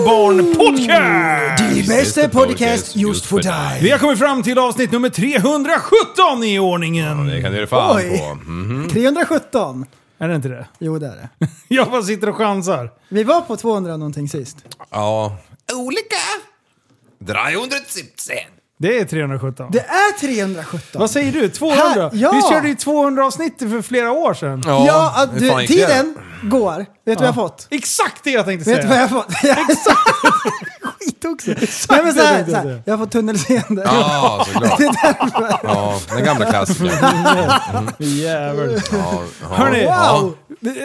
Tappad som barn podcast! Die bästa podcast just för dig. Vi har kommit fram till avsnitt nummer 317 i ordningen. Det kan du ge fan Oj. på. Mhm. 317. Är det inte det? Jo, det är det. Jag bara sitter och chansar. Vi var på 200 någonting sist. Ja. Olika. 317. Det är 317. Det är 317. Vad säger du? 200? Här- ja. Vi körde ju 200 avsnitt för flera år sedan. Ja, hur du, gick det? tiden går. Vet du vad jag har fått? Exakt det jag tänkte Vet du vad säga. jag har fått? Exakt! Skit också. Nej, men så det här, så jag här, säga. jag har fått tunnelseende. Ja, såklart. Det är därför. Ja, den gamla klassikern. Ja, ja. Hörni, Wow!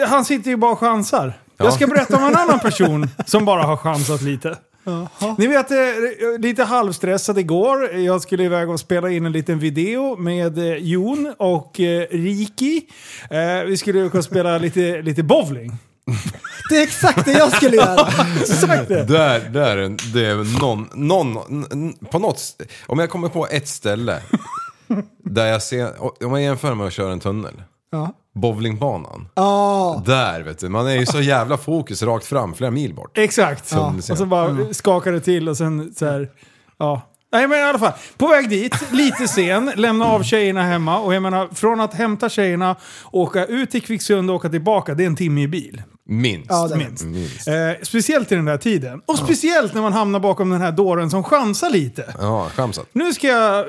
han sitter ju bara och chansar. Jag ska berätta om en annan person som bara har chansat lite. Ni vet, eh, lite halvstressad igår. Jag skulle iväg och spela in en liten video med eh, Jon och eh, Riki. Vi skulle gå och spela lite, lite bowling. Det är exakt det jag skulle göra. Exakt det. Där, där, det är någon, någon, på något, om jag kommer på ett ställe där jag ser, om man jämför med att köra en tunnel. Ja. Bowlingbanan. Ja. Där vet du, man är ju så jävla fokus rakt fram, flera mil bort. Exakt. Ja. Och så bara skakar det till och sen så här, ja. Nej men i alla fall, på väg dit, lite sen, lämna av tjejerna hemma och jag menar från att hämta tjejerna, åka ut till Kvicksund och åka tillbaka, det är en timme i bil. Minst. Ja, Minst. Minst. Eh, speciellt i den där tiden. Och speciellt när man hamnar bakom den här dåren som chansar lite. Ja, skämsat. Nu ska jag...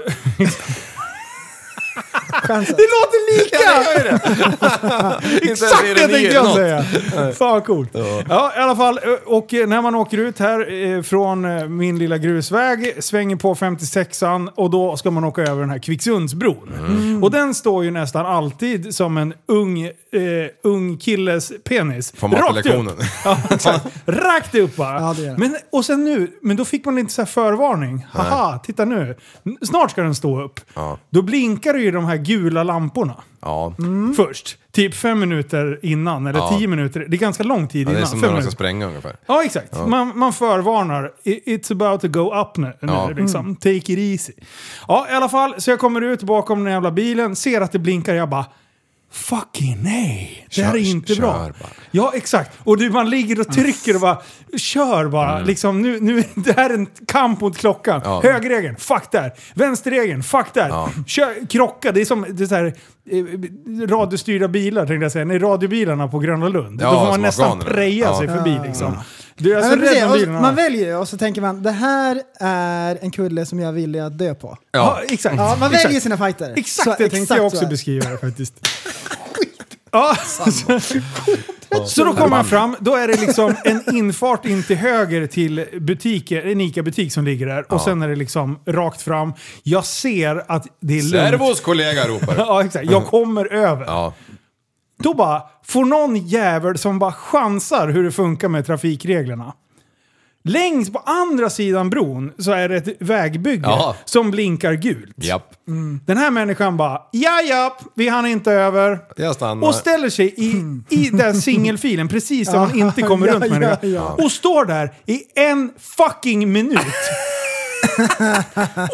Chansen. Det låter lika! Exakt det tänkte jag säga! Fan vad coolt. Ja, i alla fall. eh, Och eh, när man åker ut här eh, från min lilla grusväg, svänger på 56an och då ska man åka över den här Kvicksundsbron. Mm. Och den står ju nästan alltid som en ung, eh, ung killes penis. På Rakt upp. mattelektionen. Ja, exakt. Rakt upp bara. Ja, det det. men, och sen nu, men då fick man lite så förvarning. Haha, titta nu. Snart ska den stå upp. Ja. Då blinkar det ju de här gula lamporna. Ja. Först. Typ fem minuter innan, eller Ja. tio minuter. Det är ganska lång tid ja, det är innan. som Fem när de ska minuter. spränga ungefär. Ja, exakt. Man, man förvarnar. I- It's about to go up nu. nu Ja. liksom. Take it easy. Ja, i alla fall. Så jag kommer ut bakom den jävla bilen, ser att det blinkar. Jag bara... Fucking nej! Det här Kör- är inte kör bra. bara. Ja, exakt. Och du, man ligger och trycker och bara... Kör bara. Liksom, nu, nu, det här är en kamp mot klockan. Ja. Högerregeln, fuck där. Vänsterregeln, fuck där. Ja. Kör, krocka, det är som det är så här, eh, radiostyrda bilar tänkte jag säga. Nej, radiobilarna på Gröna Lund. Ja, Då får man nästan preja Ja. sig förbi liksom. Du är Ja, alltså rädd om bilarna. man väljer ju och så tänker man det här är en kulle som jag är villig att dö på. Ja, exakt. Ja, man exakt. väljer sina fighter. Exakt Så det tänkte exakt jag så också beskriva det faktiskt. Ja, så då kommer man fram, då är det liksom en infart in till höger till butiker, en ICA-butik som ligger där. Och sen är det liksom rakt fram. Jag ser att det är lugnt. Servos kollega ropar. Ja, exakt. Jag kommer över. Ja. Då bara får någon jävel som bara chansar hur det funkar med trafikreglerna. Längst på andra sidan bron så är det ett vägbygge Ja. som blinkar gult. Japp. Den här människan bara, ja ja, vi hann inte över. Jag stannar. Och ställer sig i, i den singelfilen precis där man inte kommer runt människan. Och står där i en fucking minut.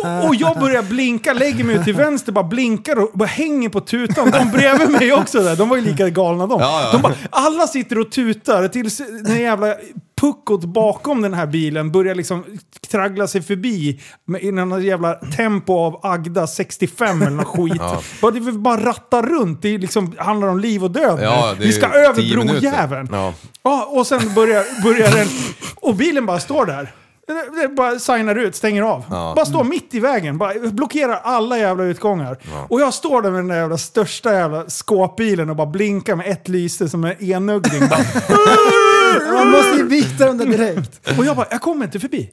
Och, och jag börjar blinka, lägger mig ut till vänster, bara blinkar och bara hänger på tutan. De bredvid mig också där, de var ju lika galna de. Ja, ja. de bara, alla sitter och tutar tills den jävla puckot bakom den här bilen börjar liksom traggla sig förbi med, i någon jävla tempo av Agda 65 eller något skit. Bara, det bara ratta runt, det liksom, handlar om liv och död. Ja, Vi ska över brojäveln. Ja. Ja, och sen börjar, börjar den... Och bilen bara står där. Det- bara signar ut, stänger av. Bara står mitt i vägen, bara blockerar alla jävla utgångar. Och jag står där med den där jävla största jävla skåpbilen och bara blinkar med ett lyse som en enögding. Man måste ju byta dem där direkt. och jag bara, jag kommer inte förbi.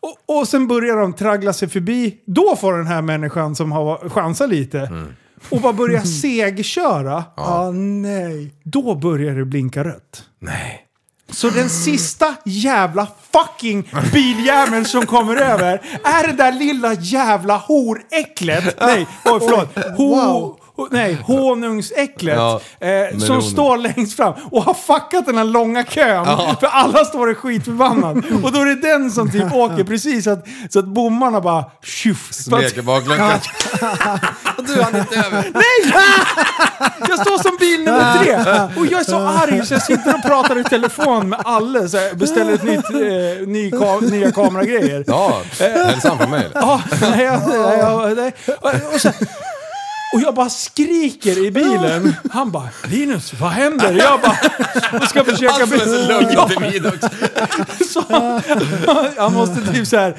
Och, och sen börjar de traggla sig förbi. Då får den här människan som har chansat lite och bara börjar segköra. Ja, nej. Då börjar det blinka rött. Nej. Så den sista jävla fucking biljäveln som kommer över är det där lilla jävla horäcklet. Nej, oj förlåt. Ho, Wow. Nej, honungsäcklet. Ja, eh, som melonen. står längst fram och har fuckat den här långa kön. För alla står och är skitförbannad. Och då är det den som typ åker precis så att, så att bommarna bara... Tjuff, för att- Smeker bakluckan. Du hann inte över. Jag står som bil nummer tre och jag är så arg så jag sitter och pratar i telefon med alla så jag beställer ett nytt, eh, ny ka- nya kameragrejer. Ja, hälsan från mig. eller? Ja, nej, jag, nej, jag, nej. Och, och, så, och jag bara skriker i bilen. Han bara “Linus, vad händer?” Jag bara jag ska försöka... Han som är så lugn till middags. så, han måste typ så här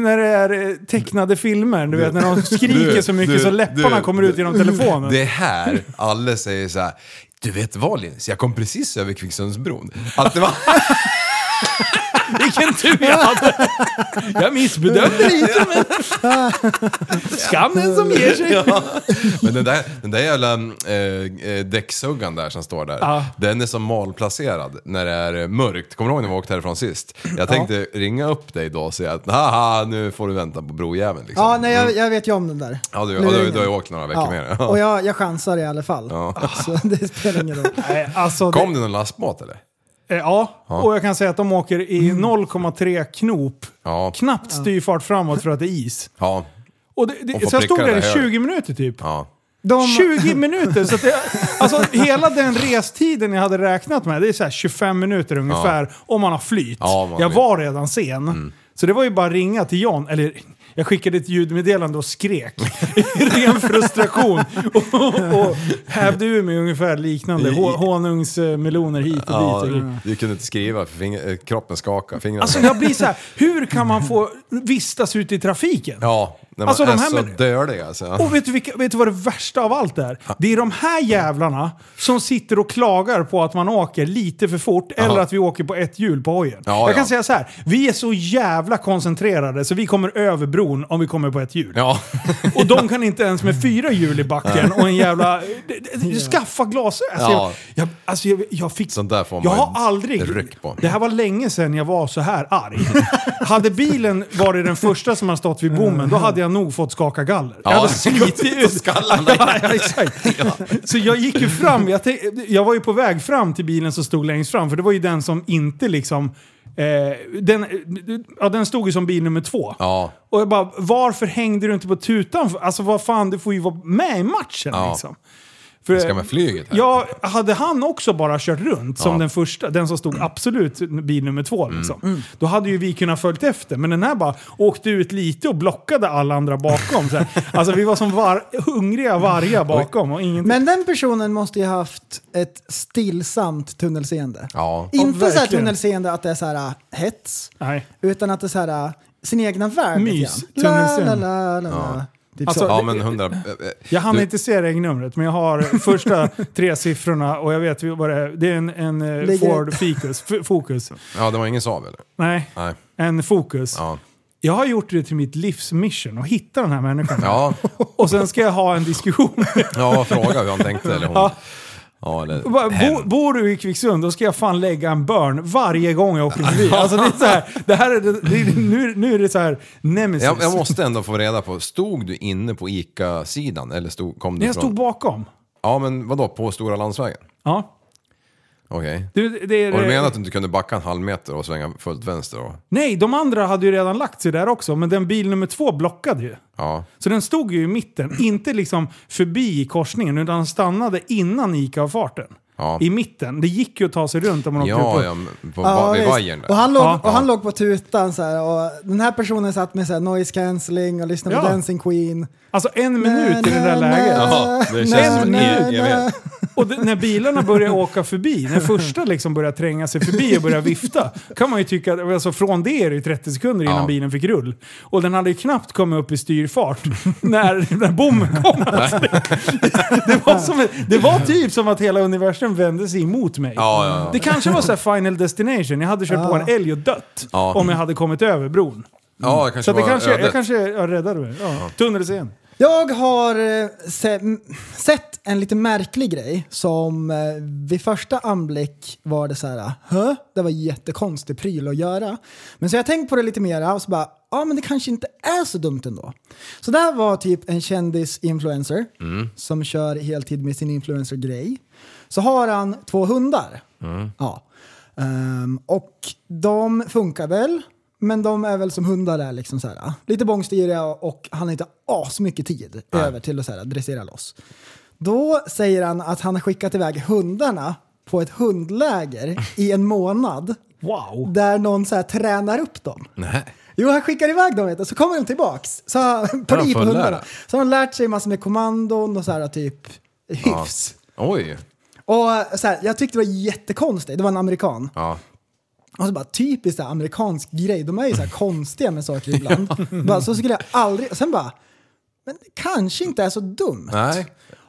när det är eh, tecknade filmer, du vet när de skriker Du, så mycket du, så läpparna du, kommer ut genom telefonen. Det är här alla säger så här. Du vet vad Linus, jag kom precis över Kvicksundsbron. Att det var... Vilken tur jag hade! Jag missbedömde lite men... Skammen som ger sig. Men den där, den där jävla eh, eh, däcksuggan där som står där, Ja. den är som malplacerad när det är mörkt. Kommer du ihåg när vi åkte härifrån sist? Jag tänkte ringa upp dig då och säga att haha, nu får du vänta på brojäveln liksom. Ja, nej, jag, jag vet ju om den där. Ja, du, ja, du, du har ju den. åkt några veckor med det. Och jag, jag chansar i alla fall. Ja. Så det spelar ingen roll. Nej, alltså, Kom det, det någon lastbåt eller? Eh, ja, och jag kan säga att de åker i 0,3 knop. Ja. Knappt styrfart framåt för att det är is. Ja. Och det, det, Och så jag stod där det i där 20 minuter typ. Ja. De, 20 minuter! Så att det, alltså hela den restiden jag hade räknat med, det är så här 25 minuter ungefär om man har flyt. Man jag. Mm. var redan sen. Så det var ju bara ringa till John, eller jag skickade ett ljudmeddelande och skrek i ren frustration. Och, och hävde ur mig ungefär liknande. Honungsmeloner hit och Ja, dit. Du kunde inte skriva för finger, kroppen skakade, fingrarna Alltså jag blir så här, hur kan man få vistas ute i trafiken? Ja, man Alltså, de är så dölig alltså. Och vet du, vilka, vet du vad det värsta av allt är? Det är de här jävlarna som sitter och klagar på att man åker lite för fort eller att vi åker på ett hjul på hojen. Ja, Jag kan ja. säga så här, vi är så jävla koncentrerade så vi kommer över bron om vi kommer på ett hjul. Ja. Och de kan inte ens med fyra hjul i backen och en jävla... Skaffa glasögon! Alltså, Ja. jag, jag, alltså jag, jag fick... Sånt där får jag man har aldrig... ryck på. Det här var länge sedan jag var så här arg. hade bilen varit den första som har stått vid bommen, då hade jag nog fått skaka galler. Jag Ja, hade slitit ut skallarna. ja, ja, exakt. Så jag gick ju fram, jag, jag var ju på väg fram till bilen som stod längst fram, för det var ju den som inte liksom... Eh, den, ja, den stod ju som bil nummer två. Ja. Och jag bara, varför hängde du inte på tutan? Alltså vad fan, du får ju vara med i matchen Ja. liksom. För, Vi ska med flyget här. Ja, hade han också bara kört runt som Ja. den första, den som stod absolut bil nummer två, liksom, då hade ju vi kunnat följt efter. Men den här bara åkte ut lite och blockade alla andra bakom. Så här. Alltså vi var som var, hungriga vargar bakom och ingenting. men den personen måste ju ha haft ett stillsamt tunnelseende. Ja. Inte så här tunnelseende att det är så här äh, hets, Nej. utan att det är så här äh, sin egna värld. Mys, grann. La, la, tunnelseende. la, la, la. Typ Alltså, så. Ja men hundra... eh, eh, Jag hann du- inte se regnumret, men jag har första tre siffrorna och jag vet vad det är. Det är en, en eh, Ligger- Ford Focus. F- Focus. Ja, det var ingen Saab eller? Nej, Nej. en Focus. Ja. Jag har gjort det till mitt livsmission att hitta den här människan. Ja, Och sen ska jag ha en diskussion. ja fråga hur han tänkte eller hon. Ja. Ja, eller Bara, bo, bor du i Kvicksund, då ska jag fan lägga en burn varje gång jag åker förbi. Alltså det är så här, det här är, det, nu, nu är det så här nemesis. jag, jag måste ändå få reda på, stod du inne på ICA-sidan eller stod, kom du jag från... stod bakom. Ja, men vadå, på Stora landsvägen? Ja. Okej. Det är, Och du menar att du inte kunde backa en halv meter och svänga fullt vänster? Och... Nej, de andra hade ju redan lagt sig där också, men den bil nummer två blockade ju. Ja. Så den stod ju i mitten, inte liksom förbi korsningen, utan stannade innan ICA-avfarten. Ja. I mitten. Det gick ju att ta sig runt om man åkte Ja, på. ja, på, Ja, vid vajern där. och, han låg, Ja. och han låg på tutan så här, och den här personen satt med så här, noise cancelling och lyssnade på. Dancing Queen. Alltså en minut i det där na, läget. Ja, det känns na, som en na, e- na. Och det, när bilarna börjar åka förbi, när första liksom börjar tränga sig förbi och börjar vifta, kan man ju tycka att alltså från det är det ju 30 sekunder innan Ja. bilen fick rull. Och den hade ju knappt kommit upp i styrfart när, när bommen kom. Alltså, det, det, var som, det var typ som att hela universum vände sig emot mig. Ja, ja, ja. Det kanske var så här final destination, jag hade kört på en älg och dött Ja. om jag hade kommit över bron. Ja, det kanske Så det kanske, jag kanske jag räddade mig. Ja. Tunnelscen. Jag har eh, se, sett en lite märklig grej som eh, vid första anblick var det så här, Hö? det var jättekonstig pryl att göra. Men så jag tänkt på det lite mer och så bara, ja men det kanske inte är så dumt ändå. Så det här var typ en kändis-influencer som kör heltid med sin influencer-grej. Så har han två hundar. Ja. Ehm, och de funkar väl, men de är väl som hundar är liksom så här, lite bångstyriga och han har inte asmycket tid över till att så här, dressera loss. Då säger han att han har skickat iväg hundarna på ett hundläger i en månad Wow. där någon så här, tränar upp dem. Nej. Jo, han skickar iväg dem vet du, så kommer de tillbaks. Så, på de. Så har de lärt sig massor med kommandon och så här typ hyfs. Oj. Och så här, jag tyckte det var jättekonstigt, det var en amerikan. Ja. Och så bara typiskt amerikansk grej, de är ju så här konstiga med saker ibland. bara, så skulle jag aldrig, sen bara, men det kanske inte är så dumt. Nej.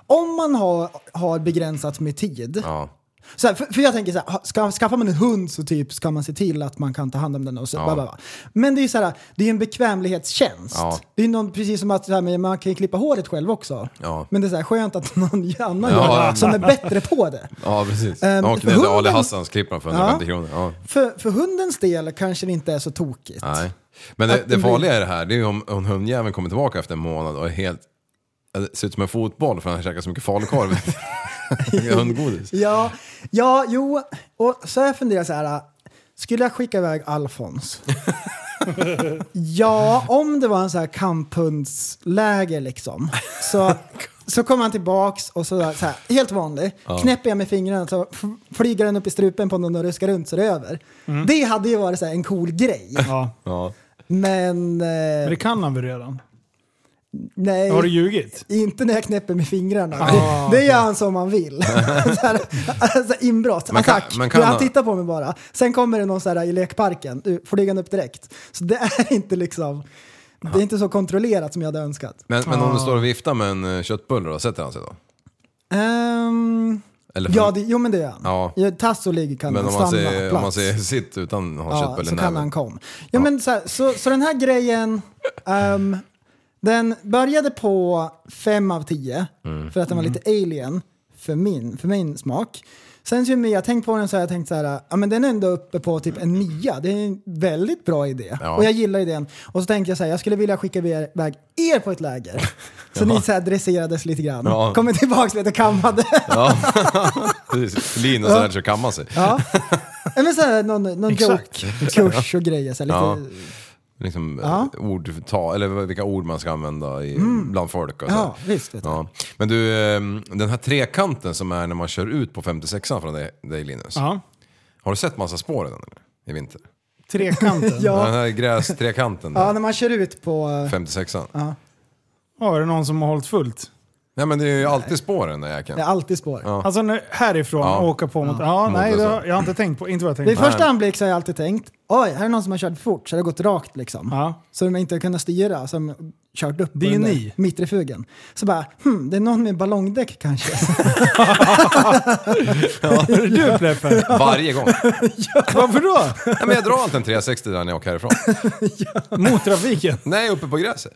Om man har, har begränsat med tid. Ja. Så för, för jag tänker så här, ska, skaffar man en hund så typ ska man se till att man kan ta hand om den och så. Ja. Bla, bla, bla. Men det är ju så här, det är en bekvämlighetstjänst. Ja. Det är någon, precis som att så här, man kan ju klippa håret själv också. Ja. Men det är så här, skönt att någon annan gör det som är bättre på det. Ja, precis. Ehm, för ner till hunden- Ali Hassans klipparna för 150 Ja. kronor. För, för hundens del kanske det inte är så tokigt. Nej. Men det, det farliga är det här, det är ju om, om hundjäveln kommer tillbaka efter en månad och är helt... Det ser ut som en fotboll för han har käkat så mycket falukorv. Hundgodis. Ja, ja, jo. Och så har jag funderat så här. Skulle jag skicka iväg Alfons? ja, om det var en så här kamphundsläger liksom. Så, så kommer han tillbaks och så, så här, helt vanlig. Knäpper jag med fingrarna så flyger den upp i strupen på någon och ruskar runt så det är över. Det hade ju varit så här, en cool grej. Ja. Ja. Men Men eh, det kan han väl redan? Nej. Har du ljugit? Inte när jag knäpper med fingrarna. Ah, det, gör han som man vill. så här, alltså inbrott, Men kan- attack. men kan han han- tittar på mig bara. Sen kommer det någon så här i lekparken, du han upp direkt. Så det är inte liksom, det är inte så kontrollerat som jag hade önskat. Men, men om du står och viftar med en eh, köttbulle då, sätter han sig då? Ehm, Eller ja, det, jo men det gör han. Ja. Ja. Tasso ligger kan Men han man, stanna ser, plats. om man ser sitt utan att ha Ja, köttbulle i så kan han näven. kom. Ja, Men så, här, så, så den här grejen, ehm, den började på fem av tio Mm. för att den var lite alien för min, för min smak. Sen så jag tänkt på den så har jag tänkt så här, ja men den är ändå uppe på typ en nia. Det är en väldigt bra idé. Ja. Och jag gillar idén. Och så tänkte jag så här, jag skulle vilja skicka iväg er på ett läger. Så ni så här dresserades lite grann. Ja. Kommer tillbaka lite kammade. Ja, precis. Linus har lärt sig kamma sig. ja. Ja, Men så här, någon, någon joke-kurs och grejer. Så här, lite, Ja. Liksom Ja. eh, ordtal, eller vilka ord man ska använda i, bland folk. Och så. Ja, visst. Ja. Men du, eh, den här trekanten som är när man kör ut på 56an från dig, dig Linus. Ja. Har du sett massa spår i eller? I vinter? Trekanten. Ja. Den här grästrekanten Ja, när man kör ut på... 56an. Ja, är det någon som har hållit fullt? Nej men det är ju alltid spår den där jäkeln. Det är alltid spår. Ja. Alltså nu, härifrån Ja. åka på mot... Ja, nej, det har, jag har inte tänkt på. Inte vad jag Vid tänkt på. första anblick så har jag alltid tänkt, oj, här är någon som har kört fort så det har gått rakt liksom. Ja. Så de inte har kunnat styra, som kört upp Det är ju ni. mittrefugen. Så bara, hmm, det är någon med ballongdäck kanske. Är det du Pleppe? Varje gång. Varför då? Nej, men jag drar alltid en 360 där när jag åker härifrån. Mot trafiken? Nej, uppe på gräset.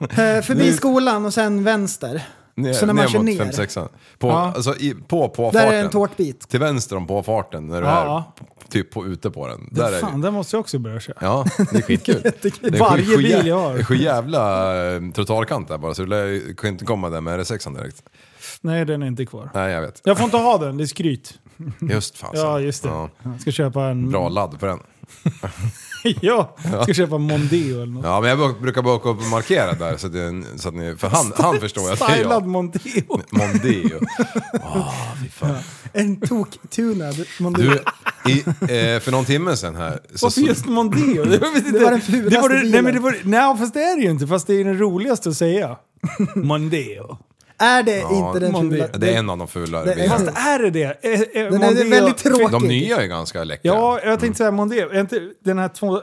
Eh, Förbi skolan och sen vänster. ner, Så när man ner kör ner. 56an. På, Ja. alltså, i, på påfarten. Där är det en tårtbit. Till vänster om påfarten när du Ja. är typ på, ute på den. Där är, Fan, den måste jag också börja köra. Ja, det är skitkul. Det är Varje sju- bil jag har. Sju jävla eh, trottoarkant där bara, så du lär- kan inte komma där med R6an direkt. Nej, den är inte kvar. Nej, jag vet. Jag får inte ha den, det är skryt. Just fasen. Ja, just det. Ja, Jag ska köpa en... bra ladd på den. ja, jag ska köpa Mondeo eller något. Ja, men jag bruk- brukar bara åka upp och markera där så att, det, så att ni, för han, han förstår att det är Stylad jag. Mondeo. Mondeo. Åh, fy fan. En tok-tunad Mondeo. Du, i, eh, för någon timme sedan här så, Varför just Mondeo? Det var, Det var den fulaste det var, det- Nej, bilen. men det var, nej, fast det är det ju inte. Fast det är den roligaste att säga. Mondeo. Är det inte den Mondeo. fula? det är en av de fulare det är-. Fast är det det? Är, är Den är väldigt tråkig. De nya är ganska läckra. Ja, jag tänkte säga Mondeo. Är inte den här två,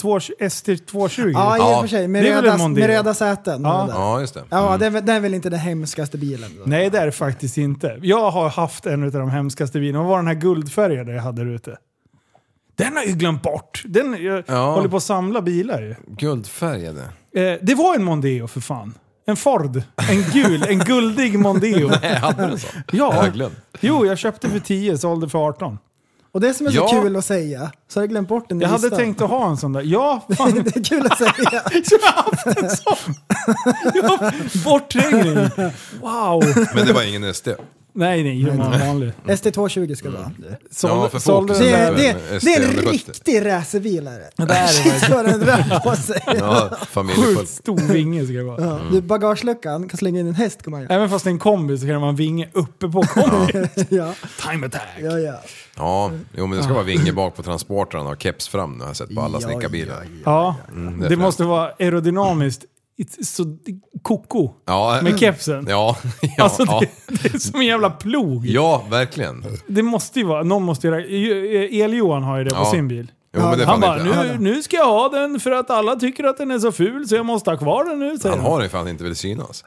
två, ST220? Ja, i Ja. och för sig. Med Det är väl röda, en Mondeo? med röda säten. Ja. Ja, just det. Ja, det, är, väl- det är väl inte den hemskaste bilen. Då. Nej, det är det faktiskt inte. Jag har haft en av de hemskaste bilarna. Vad var den här guldfärgade jag hade där ute? Den har jag ju glömt bort. Den, jag Ja. håller på att samla bilar ju. Guldfärgade. Eh, det var en Mondeo för fan. En Ford. En gul, en guldig Mondeo. Nej, hade du så? Ja. Jag glömt. Jo, jag köpte för 10, sålde för 18. Och det som är så Ja. kul att säga, så har jag glömt bort den i Jag hade listan. tänkt att ha en sån där. Ja, fan. det är kul att säga. Jag har haft en sån! Ja, Bortträngning. Wow. Men det var ingen SD. Nej, nej, det var vanlig. ST220 ska det vara. Sålde, Ja, för Focus Det är, det, en det är en ST170. riktig racerbil är det. Det är vad den rör på sig. Ja. Sjukt stor vinge ska det vara. Ja. Du, bagageluckan kan slänga in en häst kan man göra. Även fast det är en kombi så kan det vara en vinge uppe på kombi. Ja, Time attack. ja, ja. Ja, jo men det ska vara vinge bak på transportrarna och keps fram nu har jag sett på alla Ja, snickarbilar. ja, Ja, Mm, det är det måste vara aerodynamiskt. Så koko. Ja, Med kepsen. Ja, ja, Alltså ja. det, det är som en jävla plog. ja, verkligen. Det måste ju vara, någon måste göra, El-Johan har ju det på sin bil. Jo, det Han bara, nu, nu ska jag ha den för att alla tycker att den är så ful så jag måste ha kvar den nu. Han har ju fan inte velat synas.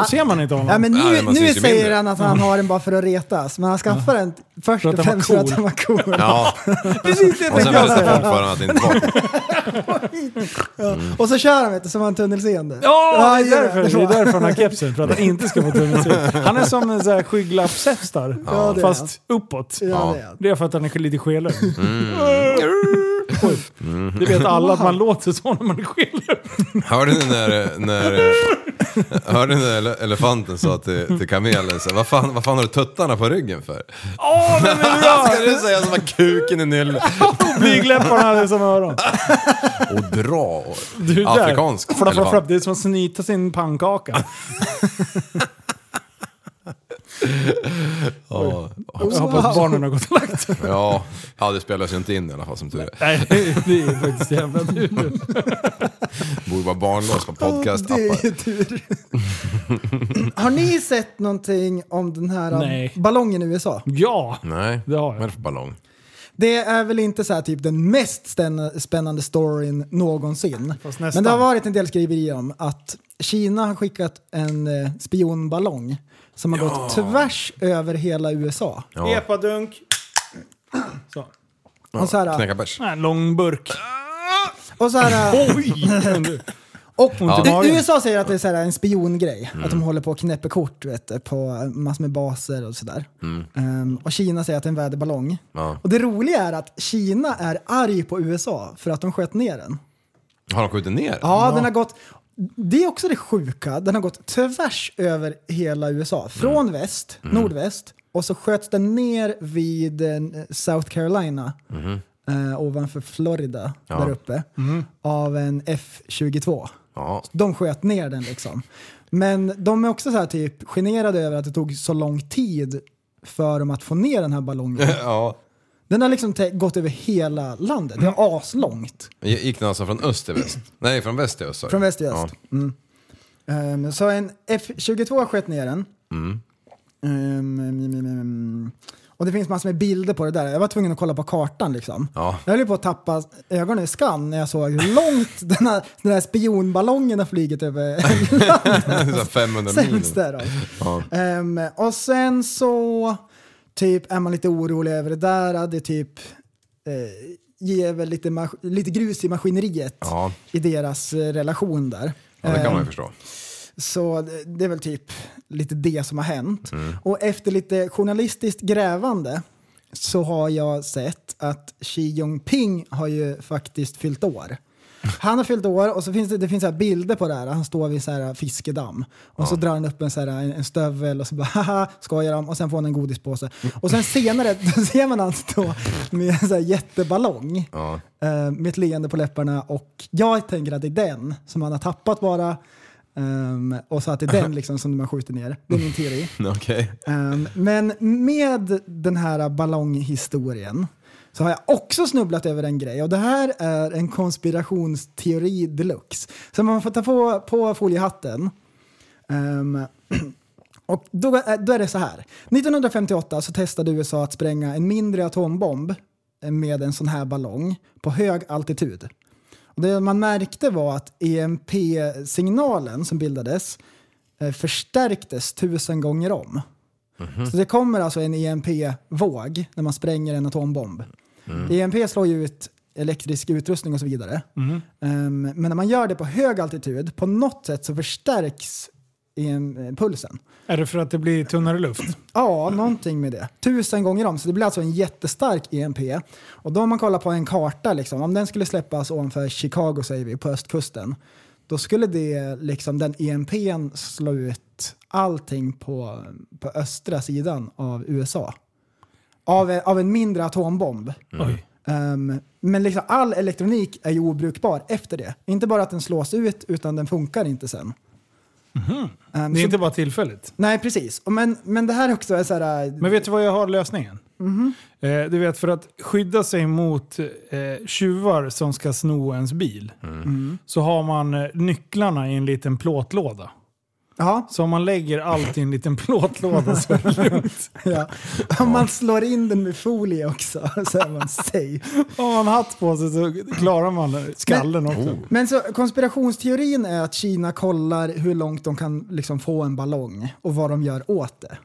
Han. Ser man inte honom? Ja, men nu, Nej, man nu säger mindre. han att han har den bara för att retas, men han skaffar den först och den var främst för att den var cool. Ja, Precis det och sen säga. folk för att det inte var Och så kör han vet du, som en tunnelseende. Ja, det är därför, det är därför han har kepsen. För att han inte ska få tunnelsyn. Han är som en skygglappshästar. Ja, fast uppåt. Ja, Ja. det är han. Det är för att han är lite skelögd. Mm. Det vet alla att man låter så när man är skelögd. Hörde ni när, när, hörde ni när ele- elefanten sa till, till kamelen så, vad, fan, vad fan har du tuttarna på ryggen för? Åh, den är bra! Ska du säga som var kuken i nyllet? Blygdläpparna hade som öron. Och dra Du, afrikansk Flapp, flapp, flapp. elefant. Det är som att snyta sin pannkaka. Ja, Jag hoppas barnen har gått och lagt sig. ja, ja, det spelas ju inte in i alla fall som tur är. Nej, det är faktiskt jävla tur. Borde vara barnlös på Det podcast-appar. är tur. Har ni sett någonting om den här um, Nej. ballongen i USA? Ja, Nej, Det har jag. vad är det för ballong? Det är väl inte så här typ den mest spännande storyn någonsin. Men det har varit en del skriverier om att Kina har skickat en eh, spionballong som har gått tvärs över hela USA. Ja, epadunk. Så. Och så här, knäcka bärs. Nej, lång burk. och så här, Oj! och i U- magen. USA säger att det är så här en spiongrej. Mm. Att de håller på och knäpper kort vet på massor med baser och sådär. Mm. Ehm, och Kina säger att det är en väderballong. Ja. Och det roliga är att Kina är arg på USA för att de sköt ner den. Har de skjutit ner? Ja, den har gått... Det är också det sjuka. Den har gått tvärs över hela USA. Från Mm. väst, nordväst. Och så sköts den ner vid eh, South Carolina. Eh, ovanför Florida. Ja. där uppe. Av en F22. Ja. De sköt ner den liksom. Men de är också så här typ generade över att det tog så lång tid för dem att få ner den här ballongen. ja. Den har liksom gått över hela landet. Det är aslångt. Gick den alltså från öst till väst? Nej, från väst till öst du? Från väst till Ja. öst. Mm. Ehm, så en F22 sköt ner den. Mm. Mm. och det finns massor med bilder på det där. Jag var tvungen att kolla på kartan liksom. Ja. Jag höll på att tappa ögonen i skam när jag såg hur långt den här, den här spionballongen har flugit över här 500 mil. Ja. Ehm, och sen så typ är man lite orolig över det där. Det typ eh, ger väl lite, lite grus i maskineriet Ja. i deras eh, relation där. ja, det kan man ju Ehm, förstå. Så det- är väl typ lite det som har hänt. Och efter lite journalistiskt grävande så har jag sett att Xi Jinping har ju faktiskt fyllt år. Han har fyllt år och så finns det, det finns så bilder på det här. Han står vid så här fiskedamm och så drar han upp en, så här, en, en stövel och så bara haha skojar de och sen får han en godispåse. Och sen senare då ser man han stå med en så här jätteballong Ja. eh, med ett leende på läpparna och jag tänker att det är den som han har tappat bara. ehm, och så att det är den liksom som man skjuter ner. Det är min teori. Okej. Ehm, men med den här ballonghistorien så har jag också snubblat över en grej och det här är en konspirationsteori deluxe. Så man får ta på, på foliehatten. Ehm, och då, är- då är det så här. 1958 så testade USA att spränga en mindre atombomb med en sån här ballong på hög altitud. Och det man märkte var att EMP-signalen som bildades eh, förstärktes tusen gånger om. Så det kommer alltså en EMP-våg när man spränger en atombomb. EMP slår ju ut elektrisk utrustning och så vidare. Ehm, men när man gör det på hög altitud, på något sätt så förstärks EM pulsen. Är det för att det blir tunnare luft? Ja, någonting med det. Tusen gånger om. Så det blir alltså en jättestark EMP. Och då om man kollar på en karta, liksom, om den skulle släppas ovanför Chicago säger vi, på östkusten. Då skulle det, liksom, den EMPn slå ut allting på, på östra sidan av USA. Av, av en mindre atombomb. Oj. Ehm, men liksom all elektronik är ju obrukbar efter det. Inte bara att den slås ut, utan den funkar inte sen. Ehm, Det är så- inte bara tillfälligt. Nej, precis. Men, men det här också är så här... Men vet du vad jag har lösningen? Mhm. Eh, du vet, för att skydda sig mot eh, tjuvar som ska sno ens bil Mm. så har man eh, nycklarna i en liten plåtlåda. Ja, Så om man lägger allt i en liten plåtlåda så är det lugnt. ja. Om man slår in den med folie också så är man safe. Har man hatt på sig så klarar man skallen också. Men så konspirationsteorin är att Kina kollar hur långt de kan liksom få en ballong och vad de gör åt det.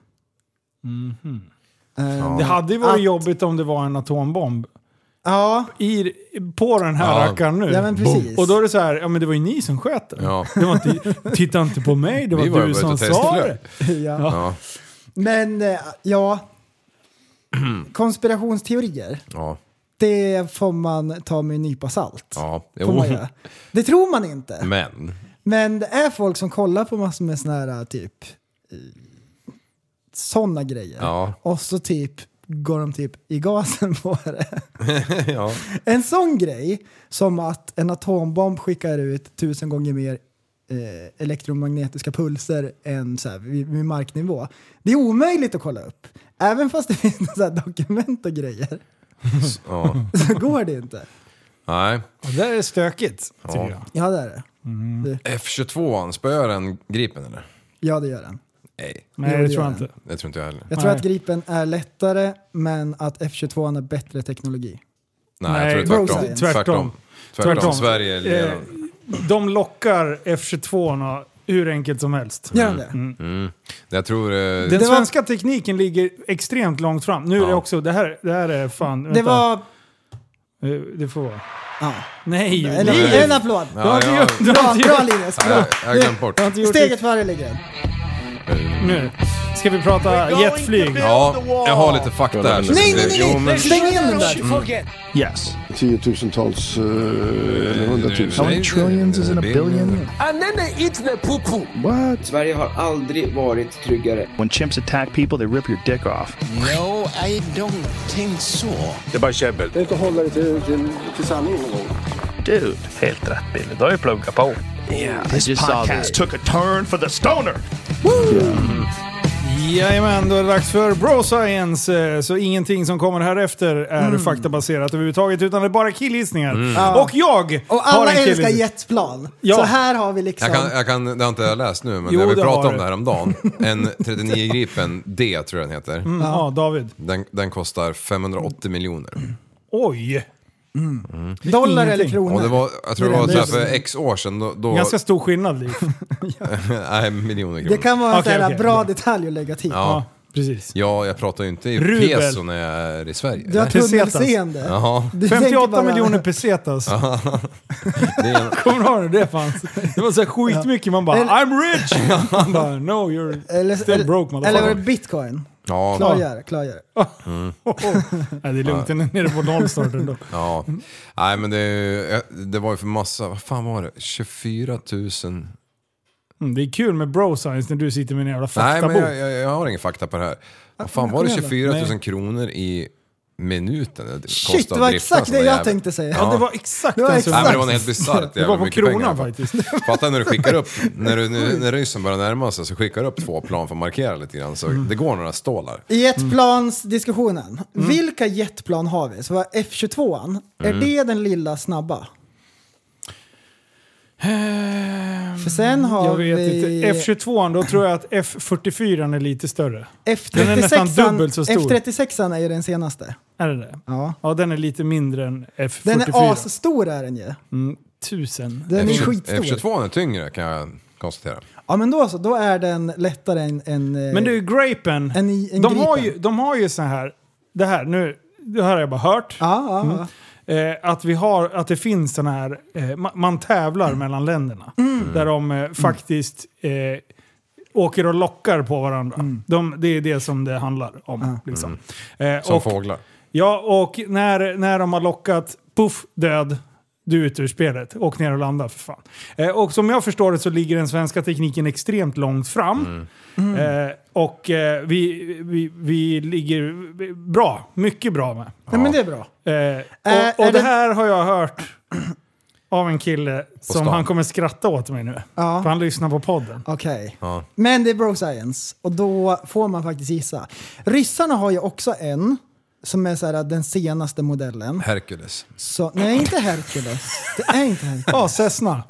Ehm, Det hade ju varit Att- jobbigt om det var en atombomb Ja, i, på den här Ja. rackaren nu. ja men precis. Och då är det så här, ja men det var ju ni som sköt den. Ja. Det var inte, titta inte på mig, det var Vi var du som och sa testflög. det. ja. Ja. Men eh, ja, konspirationsteorier, Ja. det får man ta med en nypa salt. Ja. Får Jo. man göra. Det tror man inte. Men. Men det är folk som kollar på massor med såna här typ sådana grejer. Ja. Och så typ går de typ i gasen på det. ja. En sån grej som att en atombomb skickar ut tusen gånger mer eh, elektromagnetiska pulser än så här, vid, vid marknivå. Det är omöjligt att kolla upp. Även fast det finns så här dokument och grejer ja. så går det inte. Nej. Och det är stökigt, tycker Ja. jag. Ja det är det. F22, spöar den Gripen eller? Ja det gör den. Nej, Nej, det det tror jag inte. det tror inte jag heller. Jag tror Nej. att Gripen är lättare men att F22 är bättre teknologi. Nej, Nej, jag tror det är tvärtom. Tvärtom. Tvärtom. Tvärtom. Tvärtom. Sverige är Eh, de lockar F22 hur enkelt som helst. Gör de det? Mm. Jag tror... eh, Den Det var- svenska tekniken ligger extremt långt fram. Nu är det Ja. också, det här, det här är fan... Det vänta. var... Eh, Det får vara. Ja. Nej, Nej. en applåd! Ja, Du har inte ja. Bra, bra Linus! Ja, Bra. jag- jag har glömt bort. du har inte gjort Steget före ligger. Nu. Ska vi prata jetflyg? Ja, jag har lite fakta här. Nej, det- nej, Jo, nej! men... nej. Stäng igen den där! Yes. tiotusentals, eh, eller hundratusen. Nej, trillions is in a det- billion? And then they eat the poo poo. What? Sverige har aldrig varit tryggare. When chimps attack people, they rip your dick off. No, I don't think so. Det är bara käbbel. Det är inte att hålla dig till, till, till sanningen någon gång. Dude, helt rätt Billy. Du har ju pluggat på. Yeah, I This podcast took a turn for the stoner. Jajamän, då är det dags för Bro Science. Eh, Så ingenting som kommer här efter är Mm. faktabaserat överhuvudtaget, utan det är bara killgissningar. Ja. Och jag Och har alla en älskar jetplan. Ja. Så här har vi liksom... Jag kan, jag kan, det har inte jag läst nu, men Jo, jag vill prata har om det här om dagen. En 39 Gripen D tror jag den heter. Mm, ja, David. Den, den kostar 580 miljoner. Oj! Dollar eller kronor? Och det var, jag tror det var så är här för x år sedan. Då, då, Ganska stor skillnad, Liv. nej, miljoner kronor. Det kan vara en Okej, sån här okej, bra bra. detalj att lägga till. Ja, Precis. Ja, jag pratar ju inte i Rubel. peso när jag är i Sverige. Du har Nej. tunnelseende. Jaha. Du tänker 58 bara- miljoner pesetas. Det är en... Kommer du ihåg när det fanns? Det var så här skitmycket, man bara Eller- I'm rich! Man bara no you're Eller, still broke eller, eller var det motherfucker. bitcoin? Ja, Klargör, klargör. Nej det är lugnt, den är nere på noll snart ändå. ja. Nej men det, det var ju för massa, vad fan var det? 24 000? Mm, det är kul med bro science när du sitter med en jävla Nej faktabok. men jag, jag, jag har ingen fakta på det här. Vad fan var det kom igen då. 24 000 Nej. kronor i minuten? Det Shit, det var exakt det jag jävel. tänkte säga. Ja, det var exakt Det var exakt. Nej men det var helt bisarrt Det var på kronan faktiskt. Fatta när du skickar upp, när, du, när, när ryssen börjar närma sig så skickar du upp två plan för att markera lite grann. Så Mm. det går några stålar. Jetplansdiskussionen. Mm. Vilka jetplan har vi? Så var F22, är Mm. det den lilla snabba? För sen har Jag vet vi inte. F22, då tror jag att F44 är lite större. F36. Den är nästan dubbelt så stor. F36 är ju den senaste. Är det det? Ja. Ja, den är lite mindre än F44. Den är asstor är den ju. Mm, tusen. Den är F20 skitstor. F22 är tyngre kan jag konstatera. Ja men då så, då är den lättare än... än eh, Men du, Grapen, En en de, har Gripen. ju, de har ju så här, det här, nu, det här har jag bara hört. Ja, ja, ja. Eh, att, vi har, att det finns sån här, eh, ma- man tävlar mellan länderna. Mm. Där de eh, faktiskt eh, åker och lockar på varandra. Mm. De, det är det som det handlar om. Liksom. Eh, Som och, fåglar. Ja, och när, när de har lockat, puff, död. Du är ute ur spelet. Åk ner och landa för fan. Eh, och som jag förstår det så ligger den svenska tekniken extremt långt fram. Eh, och eh, vi, vi, vi ligger bra, mycket bra med. Nej, men det är bra. Eh, är och och det det- här har jag hört av en kille som han kommer skratta åt mig nu. Ja. För han lyssnar på podden. Okej. Ja. Men det är bro science och då får man faktiskt gissa. Ryssarna har ju också en som är så här, den senaste modellen. Hercules. Så, nej, inte Hercules. Det är inte Hercules. Ja, Cessna.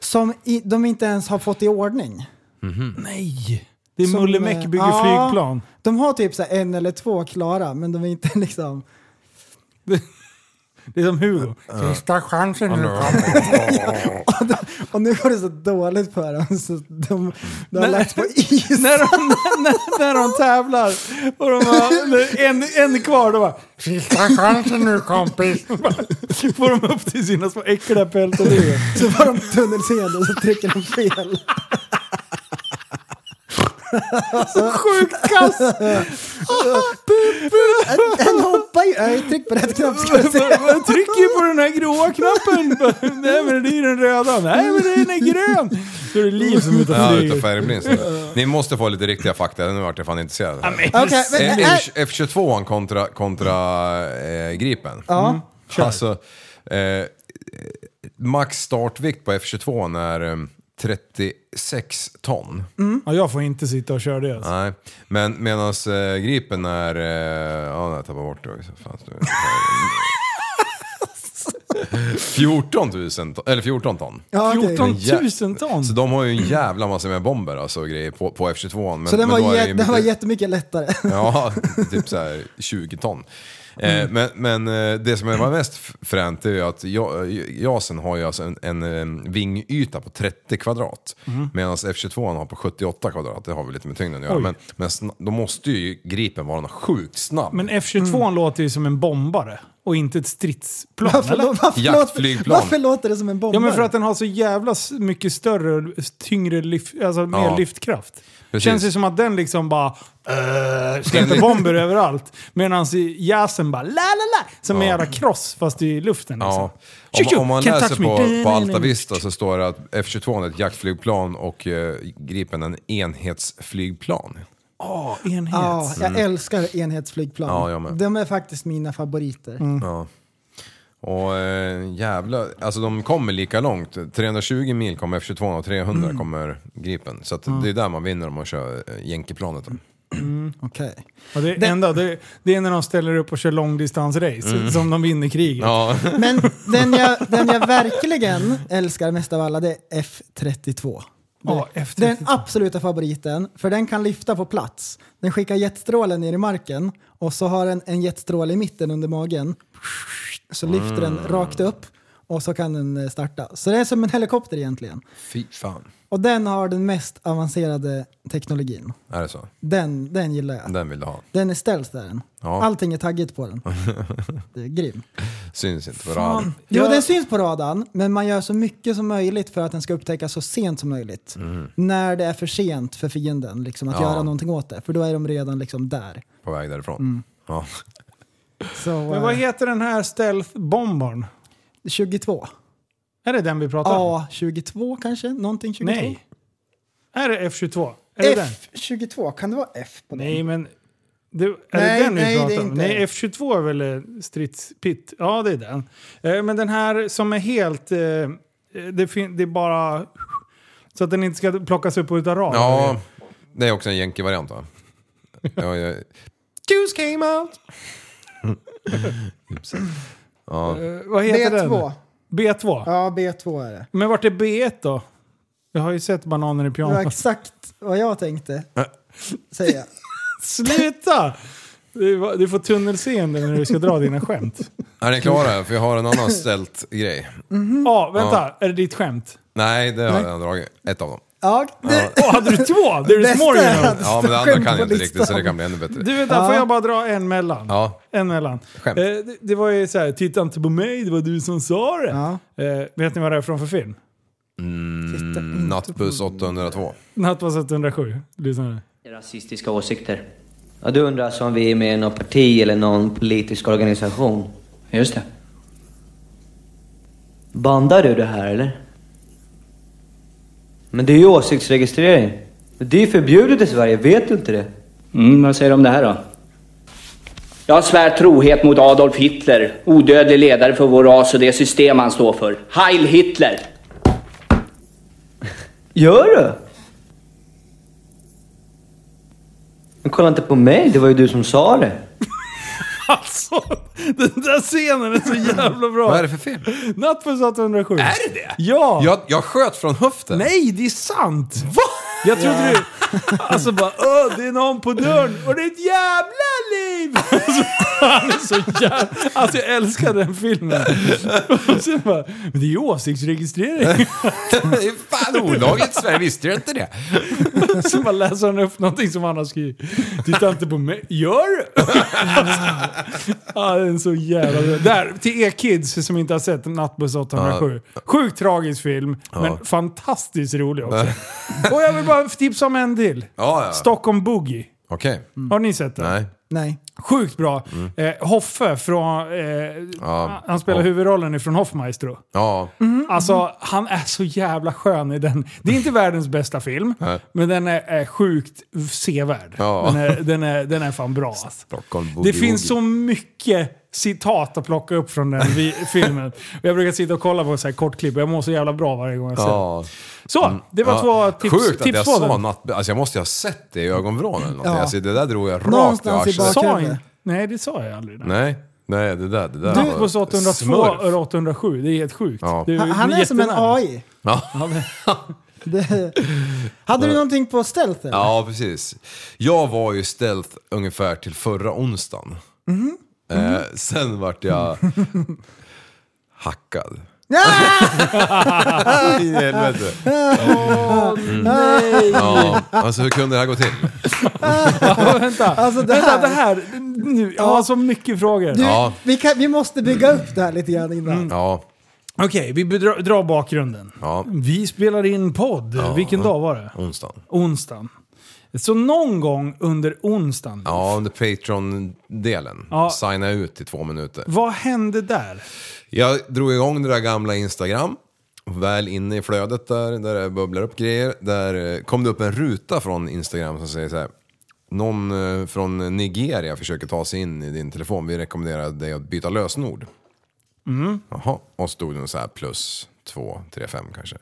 Som i, de inte ens har fått i ordning. Nej! Det är Som, Mulle eh, Meck bygger ja. flygplan. De har typ så här en eller två klara, men de är inte liksom... Det är som Hugo. Sista chansen nu. Och nu går det så dåligt för dem så de, de har lagts på is. när, de, när, när de tävlar och de har en, en kvar, då bara Sista chansen nu kompis. Får de upp till sina små äckliga peltoliver. Så får de tunnelseende och så trycker de fel. Så sjukt kass! Den hoppar ju. Tryck på rätt knapp ska du se. Man trycker ju på den här gråa knappen. Nej men det är den röda. Nej men den är grön. Så är det liv som och Ja, utav färgblind. så. Ni måste få lite riktiga fakta, nu vart jag fan intresserad. Okej, men Eh, är, F- F22 kontra, kontra eh, Gripen. Ja. Alltså, eh, max startvikt på F22 är eh, 36 ton. Ja, jag får inte sitta och köra det. Alltså. Nej, men medan eh, Gripen är... Eh, ja, jag tappade bort det också. Fan, det- 14 000 ton, eller 14 ton. ja, okej. 14 jä- 000 ton. Så de har ju en jävla massa med bomber alltså, och grejer på, på F22. Men, Så den men var, ju den var mycket- jättemycket lättare. Ja, typ så här 20 ton. Eh, men men eh, det som var mest fränt är ju att ja- JASen har ju alltså en, en, eh, vingyta på 30 kvadrat. Medan F22 har på 78 kvadrat. Det har väl lite med tyngden att göra. Oj. Men, men då måste ju Gripen vara något sjukt snabb. Men F22 låter ju som en bombare och inte ett stridsplan. Varför, eller? varför, låter, Jaktflygplan. varför låter det som en bombare? Ja men för att den har så jävla mycket större och tyngre lyft, alltså mer Ja. lyftkraft. Precis. Känns det som att den liksom bara äh, släpper bomber överallt. Medan jasen bara la la la. Som en Ja. jävla cross fast i luften. Liksom. Ja. Om, om man can't läser på, på Alta Vista så står det att F22 är ett jaktflygplan och eh, Gripen en enhetsflygplan. Åh, enhet. Ja, jag älskar enhetsflygplan. Ja, jag. De är faktiskt mina favoriter. Ja. Och eh, jävla, alltså de kommer lika långt. 320 mil kommer F22 och 300 kommer Gripen. Så att det är där man vinner om man kör eh, jänkeplanet. då. Okej. Och det, enda, det, det är när de ställer upp och kör långdistansrace som de vinner kriget. Ja, Men den jag, den jag verkligen älskar mest av alla det är F32. Det, Ja, F32. det är den absoluta favoriten, för den kan lyfta på plats. Den skickar jetstrålen ner i marken och så har den en jetstråle i mitten under magen. Så lyfter den rakt upp och så kan den eh, starta. Så det är som en helikopter egentligen. Fy fan. Och den har den mest avancerade teknologin. Är det så? Den, den gillar jag. Den vill du ha. Den är stealth där den. Ja. Allting är taggigt på den. Det är grym. Syns inte på raden. Jo, Ja. den syns på radarn, men man gör så mycket som möjligt för att den ska upptäckas så sent som möjligt. När det är för sent för fienden liksom, att Mm. Ja. göra någonting åt det. För då är de redan liksom där. På väg därifrån. Mm. Ja. Så, Men vad eh, heter den här stealth-bombaren? 22. Är det den vi pratar om? Ja, 22 kanske? Någonting 22? Nej. Är det F22? Är det den? F22, kan det vara F på den? Nej, men... Det, är Nej, det den vi nej, pratar om? Nej, F22 är väl eh, stridspitt? Ja, det är den. Eh, Men den här som är helt... Det, fin- det är bara... Så att den inte ska plockas upp utav rad. ja, det är också en jänki-variant va? Ja, ja. Juice came out! Ja. Eh, Vad heter B2. den? B2? Ja, B2 är det. Men vart är B1 då? Jag har ju sett bananer i Det var pyjamas. exakt vad jag tänkte säga. Sluta! Du, var- du får tunnelseende när du ska dra dina skämt. Är ni klara? För jag har en annan ställt grej. Ja, vänta. Är det ditt skämt? Nej, det har jag redan dragit. Ett av dem. Ja, det, Åh, hade du två? There's more you är know. Ja, men det andra kan jag inte riktigt så det kan bli ännu bättre. Du vänta, Ja. får jag bara dra en mellan? Ja, En mellan. Skämt. Eh, det, det var ju så här, titta inte på mig, det var du som sa det. Ja. Eh, vet ni vad det är från för film? mm, Nattbuss 802. Nattpass 107. Lyssna nu. Rasistiska åsikter. Ja, du undrar alltså om vi är med i något parti eller någon politisk organisation? Just det. Bandar du det här eller? Men det är ju åsiktsregistrering. Det är ju förbjudet i Sverige, vet du inte det? Mm, vad säger du om det här då? Jag svär trohet mot Adolf Hitler, odödlig ledare för vår ras och det system han står för. Heil Hitler! Gör du? Men kolla inte på mig, det var ju du som sa det. Alltså, den där scenen är så jävla bra. Vad är det för film? Nattpass 807. Är det det? Ja! Jag, jag sköt från höften. Nej, det är sant! Va? Jag trodde du... Alltså bara Åh, det är någon på dörren och det är ett jävla liv! Alltså, han är så jävla... Alltså jag älskar den filmen. Och sen bara, men det är ju åsiktsregistrering. det är fan olagligt i Sverige, visste du inte det? Så bara läser han upp någonting som han har skrivit. Titta inte på mig. Gör du? Ja, den är så jävla. Där, till er kids som inte har sett Nattbuss 807. Sjukt tragisk film, men fantastiskt rolig också. Och jag vill bara tipsa om en till. Ja, ja. Stockholm Boogie. Okej. Har ni sett den? Nej. nej. Sjukt bra. Eh, Hoffe från... Eh, Ja. Han spelar Ja. huvudrollen ifrån Hoffmaestro. Ja. Alltså, han är så jävla skön i den. Det är inte världens bästa film, Nej. men den är, är sjukt sevärd. Ja. Den, är, den, är, den är fan bra. Alltså. Stockholm Det Boogie finns Woogie. så mycket citat att plocka upp från den filmen. Jag brukar sitta och kolla på så här kortklipp och jag mår så jävla bra varje gång jag ser Ja. Så, det var Ja. två tips, Sjukt att tips jag sa natt... Alltså jag måste ju ha sett det i ögonvrån eller någonting. Ja. Alltså det där drog jag rakt i Någonstans i arslet. nej, det sa jag aldrig. Nej, nej det där, det där Du var på 802 smurf. och 807, det är helt sjukt. Ja. Det Han, han är som en. AI. Ja. Det, hade du någonting på stealth eller? ja, precis. Jag var ju stealth ungefär till förra onsdagen. Mhm. Eh, sen vart jag hackad. I helvete. Nej! Ja, alltså hur kunde det här gå till? vänta, Alltså, det vänta, här- det här. Nu, jag har så mycket frågor. Du, Ja. vi, kan, vi måste bygga upp det här lite grann innan. Ja, Okej, vi bedra- drar bakgrunden. ja, Vi spelar in podd. Vilken dag var det? onsdagen. Onsdagen. Så någon gång under onsdagen. Ja, under Patreon-delen. Ja. Signa ut i två minuter. Vad hände där? Jag drog igång det där gamla Instagram. Väl inne i flödet där, där det bubblar upp grejer. Där eh, kom det upp en ruta från Instagram som säger så här. Någon eh, från Nigeria försöker ta sig in i din telefon. Vi rekommenderar dig att byta lösenord. Mm. Jaha, och stod det så här plus två, tre, fem kanske.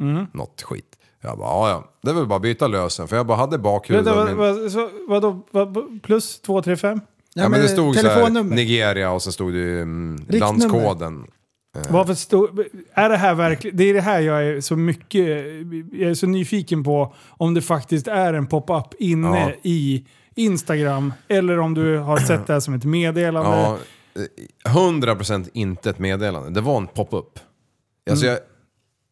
Mm. Något skit. Jag bara, ja ja, det är väl bara att byta lösen. För jag bara hade bakhuvudet. Vänta, vad, vad, så, vadå, vad, plus 235? Ja, men det stod så här, telefonnummer. Nigeria och så stod det ju mm, landskoden. Varför stod, är det här verkligen... Det är det här jag är så mycket... Jag är så nyfiken på om det faktiskt är en pop-up inne Ja. i Instagram eller om du har sett det här som ett meddelande. Ja, eh, 100% inte ett meddelande. Det var en pop-up. Alltså Mm.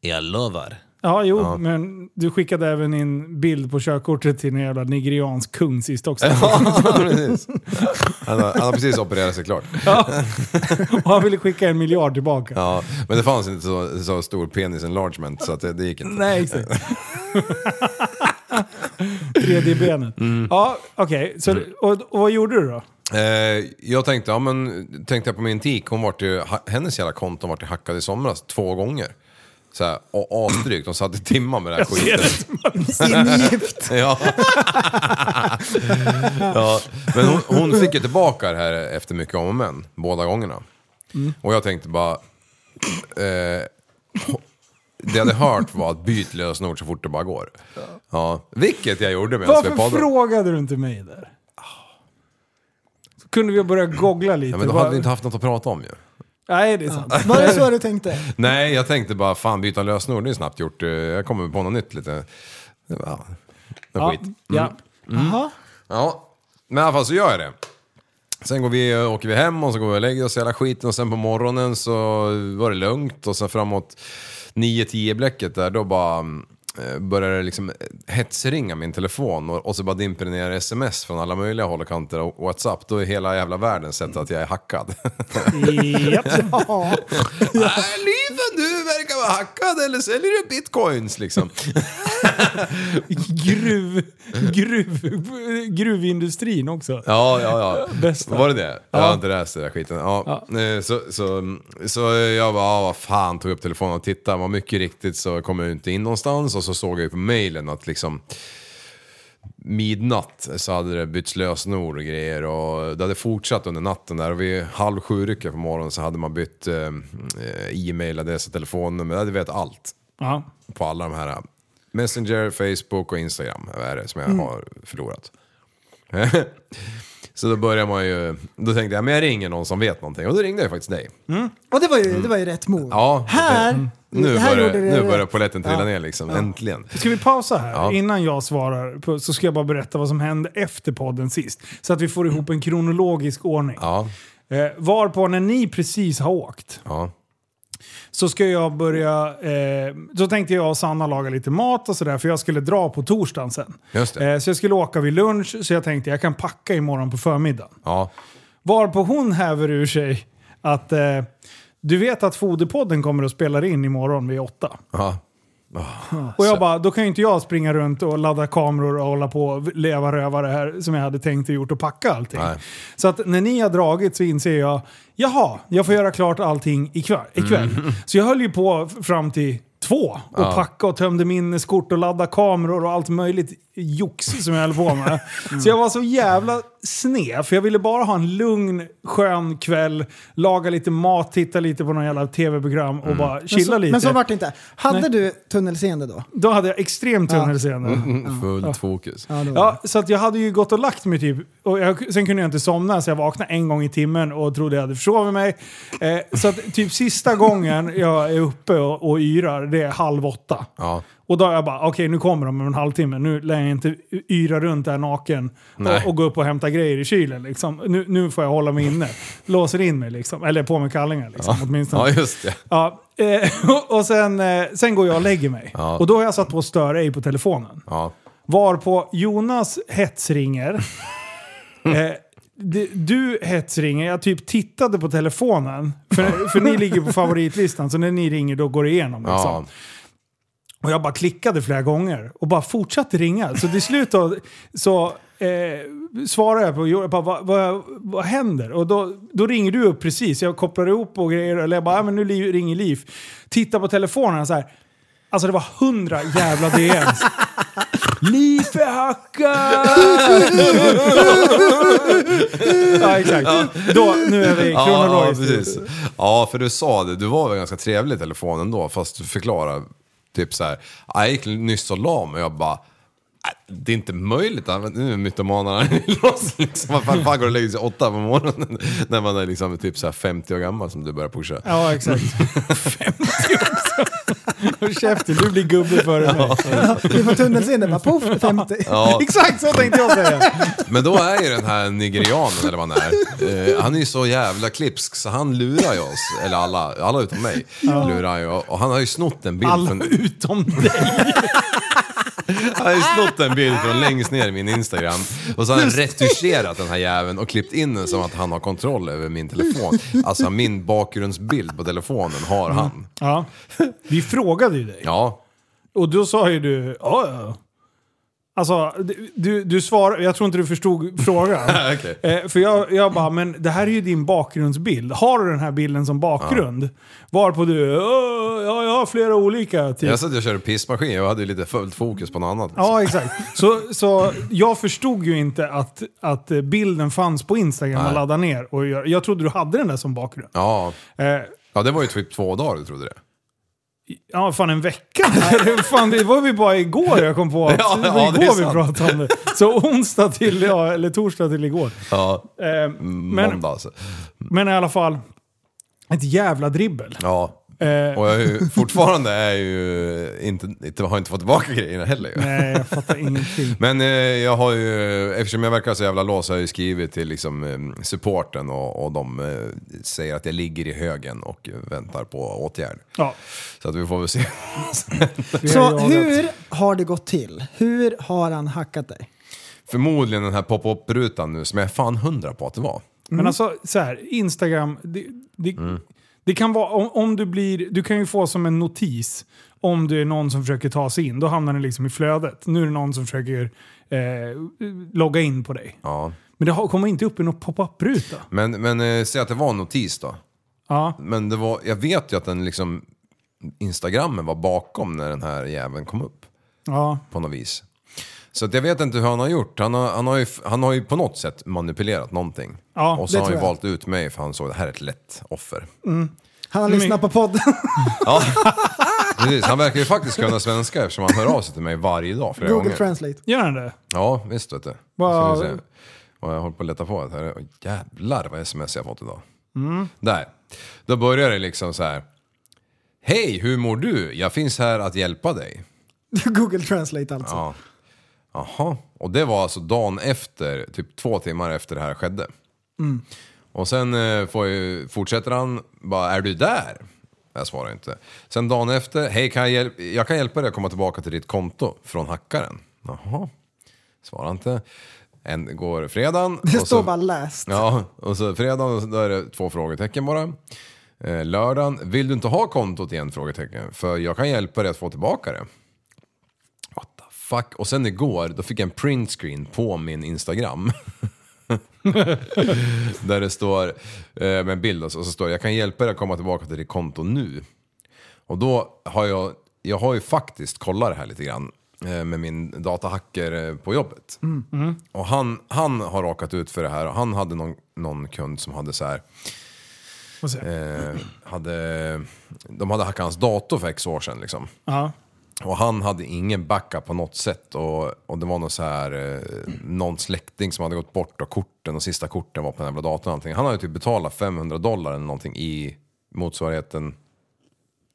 jag, jag lovar. Ja, jo, Ja. men du skickade även in bild på körkortet till en jävla nigeriansk kung sist också. Ja, precis. Han har, han har precis opererat sig klart. Ja. Och han ville skicka en miljard tillbaka. Ja, men det fanns inte så, så stor penis enlargement så att det, det gick inte. Nej, exakt. 3D-benet. Mm. Ja, okej. Så Och, och vad gjorde du då? Eh, jag tänkte, ja men tänkte jag på min tik, hon vart ju, hennes jävla konton vart ju hackad i somras två gånger. Så här, och asdrygt, de satt i timmar med det här skiten. Ingift. ja. ja. Men hon, hon fick ju tillbaka det här efter mycket om och men, båda gångerna. Mm. Och jag tänkte bara, eh, det jag hade hört var att byt lösenord så fort det bara går. Ja. Vilket jag gjorde medan vi Varför frågade du inte mig där? Så kunde vi börja googla lite. Ja, men då hade vi inte haft något att prata om ju. Nej, det är sant. Var det så du tänkte? Nej, jag tänkte bara fan byta lösenord, det är snabbt gjort. Eh, Jag kommer på något nytt lite. Ja, Ja, skit. ja. Jaha. Ja, men i alla fall så gör jag det. Sen går vi, åker vi hem och så går vi och lägger oss i hela skiten och sen på morgonen så var det lugnt och sen framåt 9-10 bläcket där då bara eh, började det liksom hetsringa min telefon och, och så bara dimper det ner sms från alla möjliga håll och kanter och Whatsapp. Då är hela jävla världen sett att jag är hackad. Japp. Ja. Nej, Liven, du verkar vara hackad eller säljer du bitcoins liksom? Gruv, gruv, gruvindustrin också. Ja, ja, ja. Bästa. Var det det? Jag Ja. har inte läst den där skiten. Ja. eh, Så, så, så jag bara, ja, vad fan, tog upp telefonen och tittade. Men mycket riktigt så kom jag inte in någonstans och så såg jag ju på mailen att liksom midnatt så hade det bytts lösenord och grejer och det hade fortsatt under natten där och vid halv sju på morgonen så hade man bytt eh, e-mailadress och telefonnummer. Jag hade vet allt Ja. på alla de här Messenger, Facebook och Instagram är det som jag Mm. har förlorat. så då börjar man ju, då tänkte jag men jag ringer någon som vet någonting och då ringde jag faktiskt dig. Och det var ju, det var ju rätt move. Ja, Här, nu här börjar, nu börjar polletten trilla Ja. ner liksom, äntligen. Ska vi pausa här? Ja. Innan jag svarar på, så ska jag bara berätta vad som hände efter podden sist. Så att vi får ihop en kronologisk ordning. Ja, Eh, varpå när ni precis har åkt ja, så ska jag börja... Eh, så tänkte jag och Sanna laga lite mat och sådär för jag skulle dra på torsdagen sen. just det. Eh, så jag skulle åka vid lunch så jag tänkte jag kan packa imorgon på förmiddagen. Ja, Varpå hon häver ur sig att eh, du vet att Foderpodden kommer att spela in imorgon vid åtta. ja. Och jag bara, då kan ju inte jag springa runt och ladda kameror och hålla på och leva rövare här som jag hade tänkt och gjort och packa allting. Nej. Så att när ni har dragit så inser jag, jaha, jag får göra klart allting ikväll. ikväll. Så jag höll ju på fram till två och Ja. packa och tömde minneskort och ladda kameror och allt möjligt jox som jag höll på med. Så jag var så jävla sned, för jag ville bara ha en lugn, skön kväll, laga lite mat, titta lite på någon jävla tv-program och bara Men chilla så, lite. men så vart det inte. Hade Nej. du tunnelseende då? Då hade jag extremt Ja. tunnelseende. Mm, fullt fokus. Ja, Ja, så att jag hade ju gått och lagt mig typ. Och jag, sen kunde jag inte somna så jag vaknade en gång i timmen och trodde jag hade försovit mig. Eh, så att typ sista gången jag är uppe och, och yrar, det är halv åtta. Ja, Och då är jag bara, okej nu kommer de om en halvtimme. Nu lär jag inte yra runt där naken och, och gå upp och hämta grejer i kylen. Liksom. Nu, nu får jag hålla mig inne. Låser in mig liksom. Eller på med kallingar liksom, åtminstone. ja just det. Ja, eh, och- sen, eh, sen går jag och lägger mig. Ja. Och då har jag satt på stör ej på telefonen. Ja, Varpå Jonas hetsringer. eh, du hetsringer, jag typ tittade på telefonen. För, för ni ligger på favoritlistan, så när ni ringer då går det igenom. Liksom. ja. Och jag bara klickade flera gånger och bara fortsatte ringa. Så till slut då, så eh, svarar jag på jag bara, vad, vad, vad händer? Och då, då ringer du upp precis. Jag kopplar ihop och grejer. Eller jag bara, ja, men nu ringer Liv. Titta på telefonen så här. Alltså det var hundra jävla DMs. Liv är hackad! ja exakt. Då, nu är vi Ja, kronologiskt. precis. Ja, för du sa det, du var väl ganska trevlig i telefonen ändå, fast du förklarade typ så här. "Ja, Jag gick nyss och la mig och jag bara, "Nej, det är inte möjligt, nu är mytomanerna loss liksom. Vad fan fan går det och lägger sig åtta på morgonen när man är liksom typ så här 50 år gammal som du börjar pusha. Ja exakt. 50 också. Håll käften, du blir gubbe före mig. Vi får tunnelseende, bara poff, 50. Ja. Exakt så tänkte jag säga. Men då är ju den här nigerianen, eller vad han är, eh, han är ju så jävla klipsk så han lurar ju oss, eller alla, alla utom mig, lurar ju. Och han har ju snott en bild Alla från... utom dig. Han har ju snott en bild från längst ner i min Instagram och så har han retuscherat den här jäveln och klippt in den som att han har kontroll över min telefon. Alltså min bakgrundsbild på telefonen har han. Ja. Vi frågade ju dig. Ja, Och då sa ju du, ja ja. Alltså, du, du svarade, jag tror inte du förstod frågan. Okej. eh, för jag, jag bara, men det här är ju din bakgrundsbild. Har du den här bilden som bakgrund? Varpå du, "Åh, ja jag har flera olika. Typ. jag satt och körde pissmaskin, jag hade ju lite fullt fokus på något annat. Ja, exakt. Så, så jag förstod ju inte att, att bilden fanns på Instagram och Nej. ladda ner. Och jag, jag trodde du hade den där som bakgrund. Ja. Eh, ja, det var ju typ två dagar du trodde det. Ja, fan en vecka? Fan, det var vi bara igår jag kom på att Ja, det var ja, det är igår vi pratade om det. Så onsdag till, ja, eller torsdag till igår. Ja, Eh, men, måndag alltså. men i alla fall, ett jävla dribbel. Ja. Eh, Och jag är ju, fortfarande är ju inte, inte, har inte fått tillbaka grejerna heller nej, jag fattar ingenting. Men eh, jag har ju, eftersom jag verkar så jävla lås har jag ju skrivit till liksom, eh, supporten och, och de eh, säger att jag ligger i högen och väntar på åtgärd. Ja, Så att vi får väl se. Så hur har det gått till? Hur har han hackat dig? Förmodligen den här pop-up-rutan nu som jag är fan hundra på att det var. Men alltså, så här, Instagram, det, det, Mm. Det kan vara, om, om du blir, du kan ju få som en notis om det är någon som försöker ta sig in. Då hamnar den liksom i flödet. Nu är det någon som försöker eh, logga in på dig. Ja. Men det har- kommer inte upp i någon pop-up-ruta. Men, men eh, säg att det var en notis då. Ja. Men det var, jag vet ju att den liksom, Instagrammen var bakom när den här jäveln kom upp. Ja. på något vis. Så att jag vet inte hur han har gjort. Han har, han har, ju, han har ju på något sätt manipulerat någonting. Ja, och så det har han ju tror jag. valt ut mig för han såg att det här är ett lätt offer. Han har lyssnat på podden. Ja, precis. Han verkar ju faktiskt kunna svenska eftersom han hör av sig till mig varje dag flera Google gånger. Translate. Gör den det? Ja, visst vet du. Vad- Ska vi se. Och jag håller på att leta på det här. Åh, jävlar vad sms jag har fått idag. Mm. Där. Då börjar det liksom så här. Hej, hur mår du? Jag finns här att hjälpa dig. Google Translate alltså. Ja. Jaha, och det var alltså dagen efter, typ två timmar efter det här skedde. Och sen eh, får ju, fortsätter han bara, är du där? Jag svarar inte. Sen dagen efter, hej kan jag, hjäl- jag kan hjälpa dig att komma tillbaka till ditt konto från hackaren. Jaha, svarar inte. En, går fredagen. Det står bara läst. Ja, och så fredagen, då är det två frågetecken bara. Eh, lördagen, vill du inte ha kontot igen? Frågetecken. För jag kan hjälpa dig att få tillbaka det. Fuck? Och sen igår, då fick jag en printscreen på min Instagram. Där det står, eh, med en bild och så, och så står det, jag kan hjälpa dig att komma tillbaka till ditt konto nu. Och då har jag, jag har ju faktiskt kollat det här lite grann eh, med min datahacker eh, på jobbet. Och han, han har råkat ut för det här och han hade någon, någon kund som hade så här, eh, hade, de hade hackat hans dator för x år sedan liksom. Ja. Och han hade ingen backup på något sätt och, och det var någon så här, eh, någon släkting som hade gått bort och korten och sista korten var på den jävla datorn. och allting. Han hade typ betalat 500 dollar eller någonting i motsvarigheten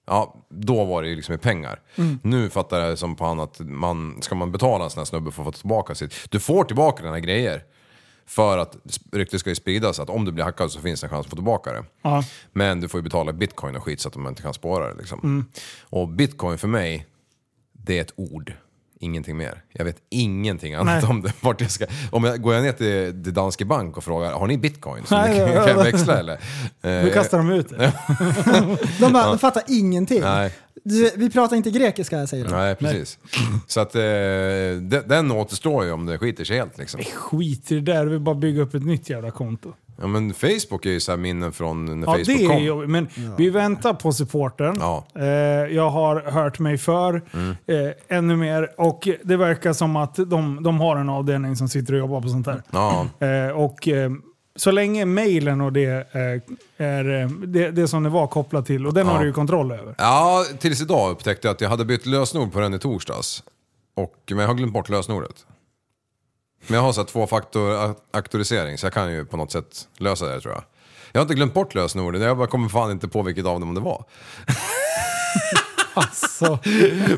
Ja, då var det ju liksom i pengar. Nu fattar jag som på han att man, ska man betala en sån här snubbe för att få tillbaka sitt... Du får tillbaka dina grejer. För att ryktet ska ju spridas att om du blir hackad så finns det en chans att få tillbaka det. Ja. Men du får ju betala bitcoin och skit så att man inte kan spåra det liksom. Mm. Och bitcoin för mig, det är ett ord. Ingenting mer. Jag vet ingenting annat Nej. om det. Vart jag ska, om jag går jag ner till, till Danske Bank och frågar, har ni bitcoin? Så Nej, kan, ja, kan jag ja. växla eller? Nu Eh, kastar de ut det. De, bara, de fattar ingenting. Nej. Du, vi pratar inte grekiska säger de. Nej, precis. Så att eh, de- den återstår ju om det skiter sig helt liksom. Skit i det där, vi bara bygga upp ett nytt jävla konto. Ja men Facebook är ju så här minnen från när Ja, Facebook det är kom. jobbigt. Men vi väntar på supporten. Ja. Eh, jag har hört mig för Mm. eh, ännu mer och det verkar som att de, de har en avdelning som sitter och jobbar på sånt här. Ja, Eh, och eh, så länge mailen och det eh, är eh, det, det som det var kopplat till och den Ja. har du ju kontroll över. ja, tills idag upptäckte jag att jag hade bytt lösenord på den i torsdags. Och, men jag har glömt bort lösenordet. Men jag har så här tvåfaktor auktorisering så jag kan ju på något sätt lösa det tror jag. Jag har inte glömt bort lösenordet, jag bara kommer fan inte på vilket av dem det var. Alltså,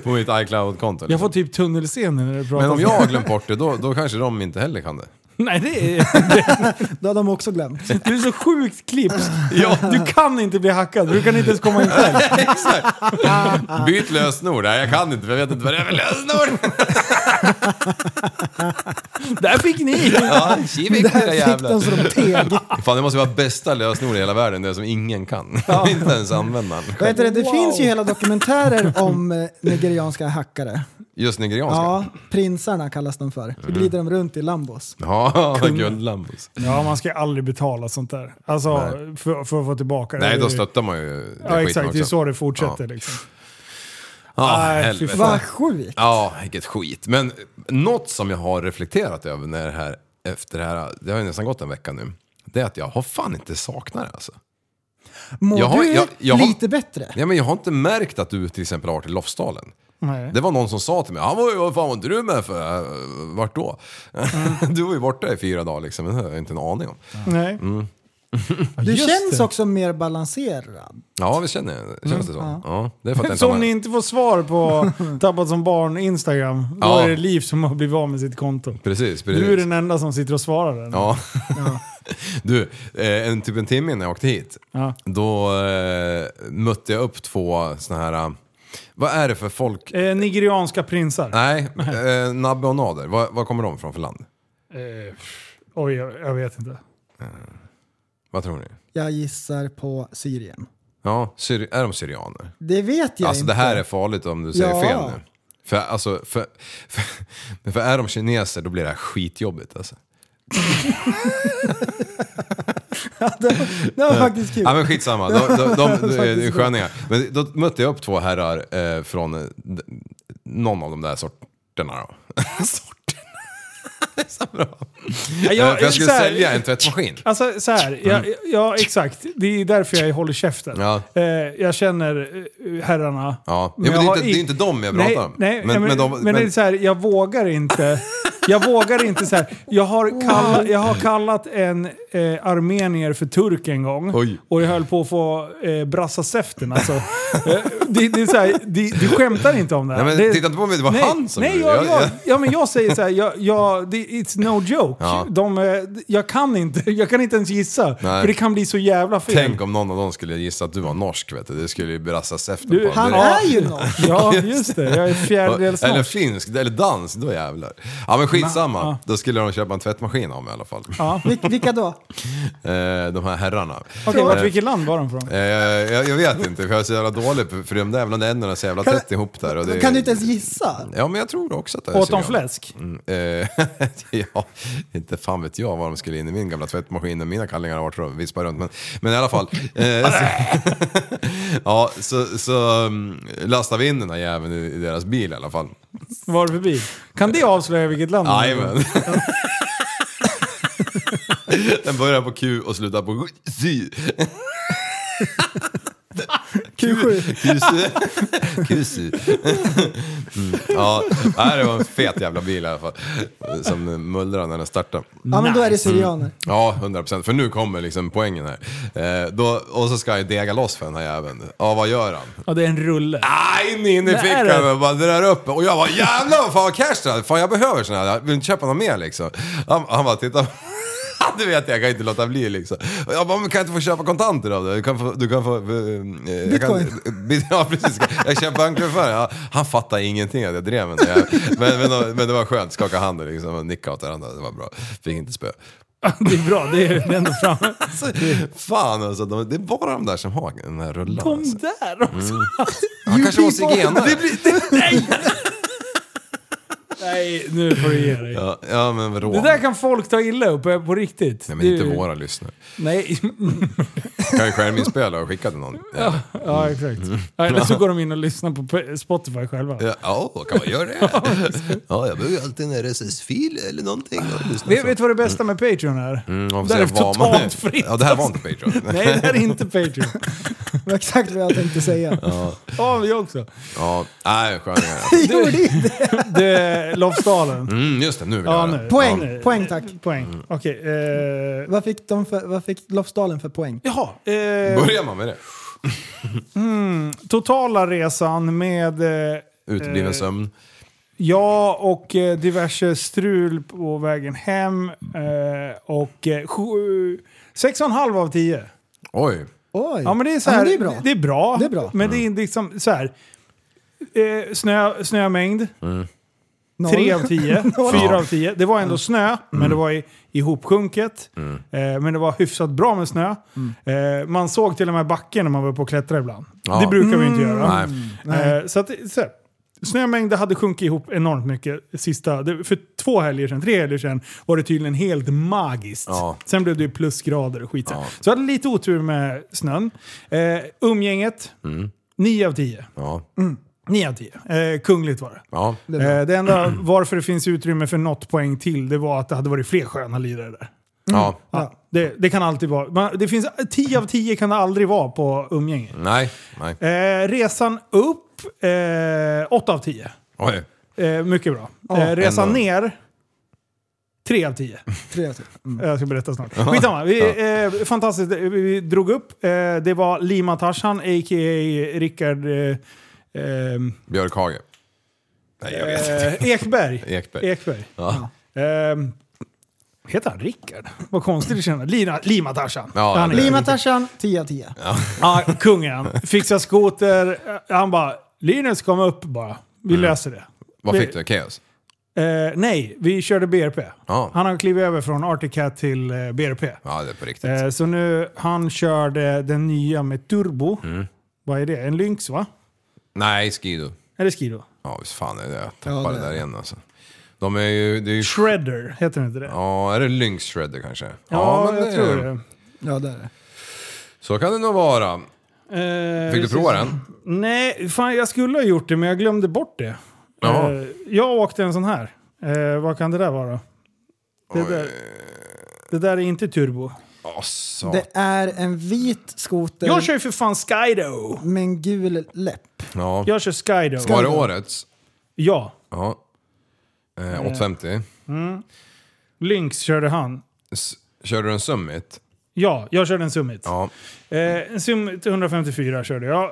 på mitt iCloud-konto. jag får Liksom. typ tunnelseende när du pratar. Men om jag har glömt bort det, då, då kanske de inte heller kan det. Nej, det är... Då har de också glömt. Du är så sjukt klipsk. Ja. Du kan inte bli hackad, du kan inte ens komma in själv. Byt lösenord. Nej, jag kan inte för jag vet inte vad det är för lösenord. Där fick ni! Ja, kivik Där fick jävlar. de så de teg. Fan, det måste vara bästa lösenord i hela världen, det som ingen kan. inte ens användaren. Vad heter det? det finns ju hela dokumentärer om eh, nigerianska hackare. Just nigerianska? Ja, prinsarna kallas de för. Så glider de runt i lambos. Ja, guldlambos. Ja, man ska aldrig betala sånt där. Alltså, för, för att få tillbaka det. Nej, då stöttar man ju det Ja, exakt. Det är också. så det fortsätter liksom. Ja, Nej, fy helvete. Vad sjukt. Ja, vilket skit. Men något som jag har reflekterat över när det här, efter det här, det har ju nästan gått en vecka nu. Det är att jag har fan inte saknat det alltså. Mår Jag har- du jag- jag har- lite bättre? Ja, men jag har inte märkt att du till exempel har varit i Lofsdalen. Nej. Det var någon som sa till mig, han var ju, vad fan var inte du med för? Vart då? du var ju borta i fyra dagar liksom, det har jag inte en aning om. Nej. Mm. Du Just känns det. också mer balanserad. Ja, vi känner, känns det så? Ja. Ja, det är för att Så om ni inte får svar på Tappat som barn Instagram, då Ja. är det Liv som har blivit av med sitt konto. Precis, precis. Du är den enda som sitter och svarar den. Ja. Du, eh, en, typ en timme innan jag åkte hit, Ja. då eh, mötte jag upp två såna här... eh, Vad är det för folk? Eh, nigerianska prinsar. Nej, eh, Nabbe och Nader. Var, var kommer de ifrån för land? Eh, oj, jag, jag vet inte. Vad tror ni? Jag gissar på Syrien. Ja, syri- är de syrianer? Det vet jag Alltså inte. det här är farligt om du säger Ja. fel nu. För, alltså, för, för, för är de kineser då blir det här skitjobbigt alltså. Det var faktiskt kul. Ja men skitsamma, de, de, de, är sköningar. Men då mötte jag upp två herrar eh, från eh, någon av de där sorterna då. sorterna? Det är så bra. Ja, Eh, för jag skulle här- sälja en tvättmaskin. Alltså så här, ja, ja exakt. Det är därför jag håller käften. Ja. Eh, jag känner eh, herrarna. Ja, Men ja men det, jag är inte, det är inte dem jag pratar Nej, om. nej men, men, men, de, men, det är så här, jag vågar inte. Jag vågar inte så här. Jag har, kalla, jag har kallat en eh, armenier för turk en gång. Oj. Och jag höll på att få eh, brassa säften alltså. Eh, det, det är så här, det, du skämtar inte om det här. Nej, men det, titta inte på mig, det var nej, han som Nej, jag, jag, Jag- ja, men jag säger så här, jag, jag, it's no joke. Ja. De, eh, jag, kan inte, jag kan inte ens gissa. Nej. För det kan bli så jävla fel. Tänk om någon av dem skulle gissa att du var norsk vet du. Det skulle ju brassas efter Du, på Han direkt. är ju norsk. Ja, just det. Jag är fjärdedels Eller norsk. finsk, eller dans, då jävlar. Ja men skitsamma, då skulle de köpa en tvättmaskin av mig i alla fall. Ja. Vil- Vilka då? Eh, de här herrarna. Okej, vart, Eh, vilket land var de från? Jag, jag vet inte, för jag är så jävla dålig för de där länderna är så jävla tätt ihop där. Och det, Kan du inte ens gissa? Ja men jag tror också att det är Åt de fläsk? Mm, eh, ja, inte fan vet jag vad de skulle in i min gamla tvättmaskin när mina kallingar har varit och vispat runt. Men, men i alla fall. Eh, så, ja, så, så um, lastade vi in den här jäveln i, i deras bil i alla fall. Vad var det för bil? Kan det avslöja vilket land det? Jajamän. Den börjar på Q och slutar på sy. Q7. Q7. Q7. Mm. Ja, nej, det var en fet jävla bil i alla fall. Som mullrade när den startade. Ja men då är det syrianer. Ja, 100%. För nu kommer liksom poängen här. Eh, då, och så ska jag dega loss för den här jäveln. Ja, vad gör han? Ja, det är en rulle. Ah, in, in i Nej, fickan det? och bara drar upp. Och jag bara jävlar vad fan vad cash det är. Fan jag behöver såna här. Jag vill inte köpa något mer liksom. Han, han bara titta. Du vet jag kan inte låta bli liksom. Jag bara, men kan jag inte få köpa kontanter av det? Du kan få... Du kan få eh, jag kan- Bitcoin. ja precis, jag köper banköverföring. Ja, han fattar ingenting att jag drev med det. Men, men, men det var skönt, skaka hand liksom, och nicka åt varandra. Det var bra. Fick inte spö. Det är bra, det är ändå framme. Alltså, fan alltså, de, det är bara de där som har den här rullan. De alltså. där också. Mm. Han kanske var zigenare. Nej! Nej, nu får du ge dig. Ja, ja men vadå? Det där kan folk ta illa upp på, på riktigt. Nej men inte Det- våra lyssnare. Nej. Kan ju skärminspela och skicka till någon. Ja, Ja, exakt. Ja, Eller så går de in och lyssnar på Spotify själva. ja, ja kan man göra det? Ja, jag behöver ju alltid en RSS-fil eller någonting Vet, vet du vad det bästa med Patreon är? Mm, Där är man totalt fritt. Ja, det här var inte Patreon. Nej, det här är inte Patreon. Det var exakt vad jag tänkte säga. Ja, Ja, vi också. ja. nej sköningar. Det gjorde inte. Det, Lofsdalen. Mm, just det, nu vill Ja, jag nu. höra. Poäng, Ja. poäng tack. Poäng. Okej. eh, Vad fick, de för, vad fick Lofsdalen för poäng? jaha. Eh, Börjar man med det? Mm, totala resan med... Eh, Utebliven eh, sömn. Ja, och eh, diverse strul på vägen hem. Eh, och eh, sju, sex och en halv av tio. Oj. Oj. Ja, men det är, så Ja, här, men det är bra. Det är bra. Det är bra. Men det är liksom så här. Eh, snö, snömängd. Noll. Tre av tio. Noll. Fyra av tio. Det var ändå snö, men det var i, ihopsjunket. Eh, men det var hyfsat bra med snö. Eh, man såg till och med backen när man var på och klättra ibland. Ja. Det brukar vi inte göra. Nej. Eh, så att, så här, snömängden hade sjunkit ihop enormt mycket sista... För två helger sedan, tre helger sedan, var det tydligen helt magiskt. Ja. Sen blev det ju plusgrader och skit. Ja. Så jag hade lite otur med snön. Eh, umgänget, Mm. 9 av 10. Ja. 9 av 10. Eh, kungligt var det. Ja. Eh, det enda varför det finns utrymme för något poäng till, det var att det hade varit fler sköna lirare där. Ja. Ja, det, det kan alltid vara. Man, det finns, 10 av 10 kan det aldrig vara på umgänge. Nej. Nej. Eh, resan upp, eh, 8 av 10. Oj. Eh, mycket bra. Ja, eh, resan ändå. ner, 3 av 10. Tre till. Mm. Jag ska berätta snart. Skitsamma. Vi, eh, fantastiskt. Vi, vi drog upp. Eh, det var Lima Tarzan, a.k.a. Rickard eh, eh, Björkhage. Nej, jag vet inte. eh, Ekberg. Ekberg. Ekberg. Ja. Heter han Rickard? Vad konstigt det känns. Lima, Lima Tarzan. Ja, Han är- Lima Tarzan, 10 av 10. Ja, kungen. Fixa skoter. Han bara, Linus kom upp bara. Vi Mm. löser det. Vad fick du? Chaos? Eh, nej, vi körde BRP. Ja. Han har klivit över från Arctic Cat till eh, BRP. Ja, det är på riktigt. Eh, så nu, han körde den nya med turbo. Mm. Vad är det? En Lynx va? Nej, Skido. Är det Skido? Ja, visst fan är det. Jag Ja, tappade det det är där igen alltså. De är ju... Det är ju Shredder, heter den inte det? ja, är det Lynx Shredder kanske? Ja, men jag det- tror det. Ja, det är det. Så kan det nog vara. Eh, Fick du prova den? Nej, fan jag skulle ha gjort det men jag glömde bort det. Ja. Eh, jag åkte en sån här. Eh, vad kan det där vara? Det där, det där är inte turbo. Så. Det är en vit skoter Jag kör ju för fan Skydo! med en gul läpp. Ja. Jag kör Skydo. Var det årets? Ja. Ja. Eh, 850. Lynx körde han. S- Körde du en Summit? Ja, jag körde en Summit. Ja. Eh, en Summit 154 körde jag.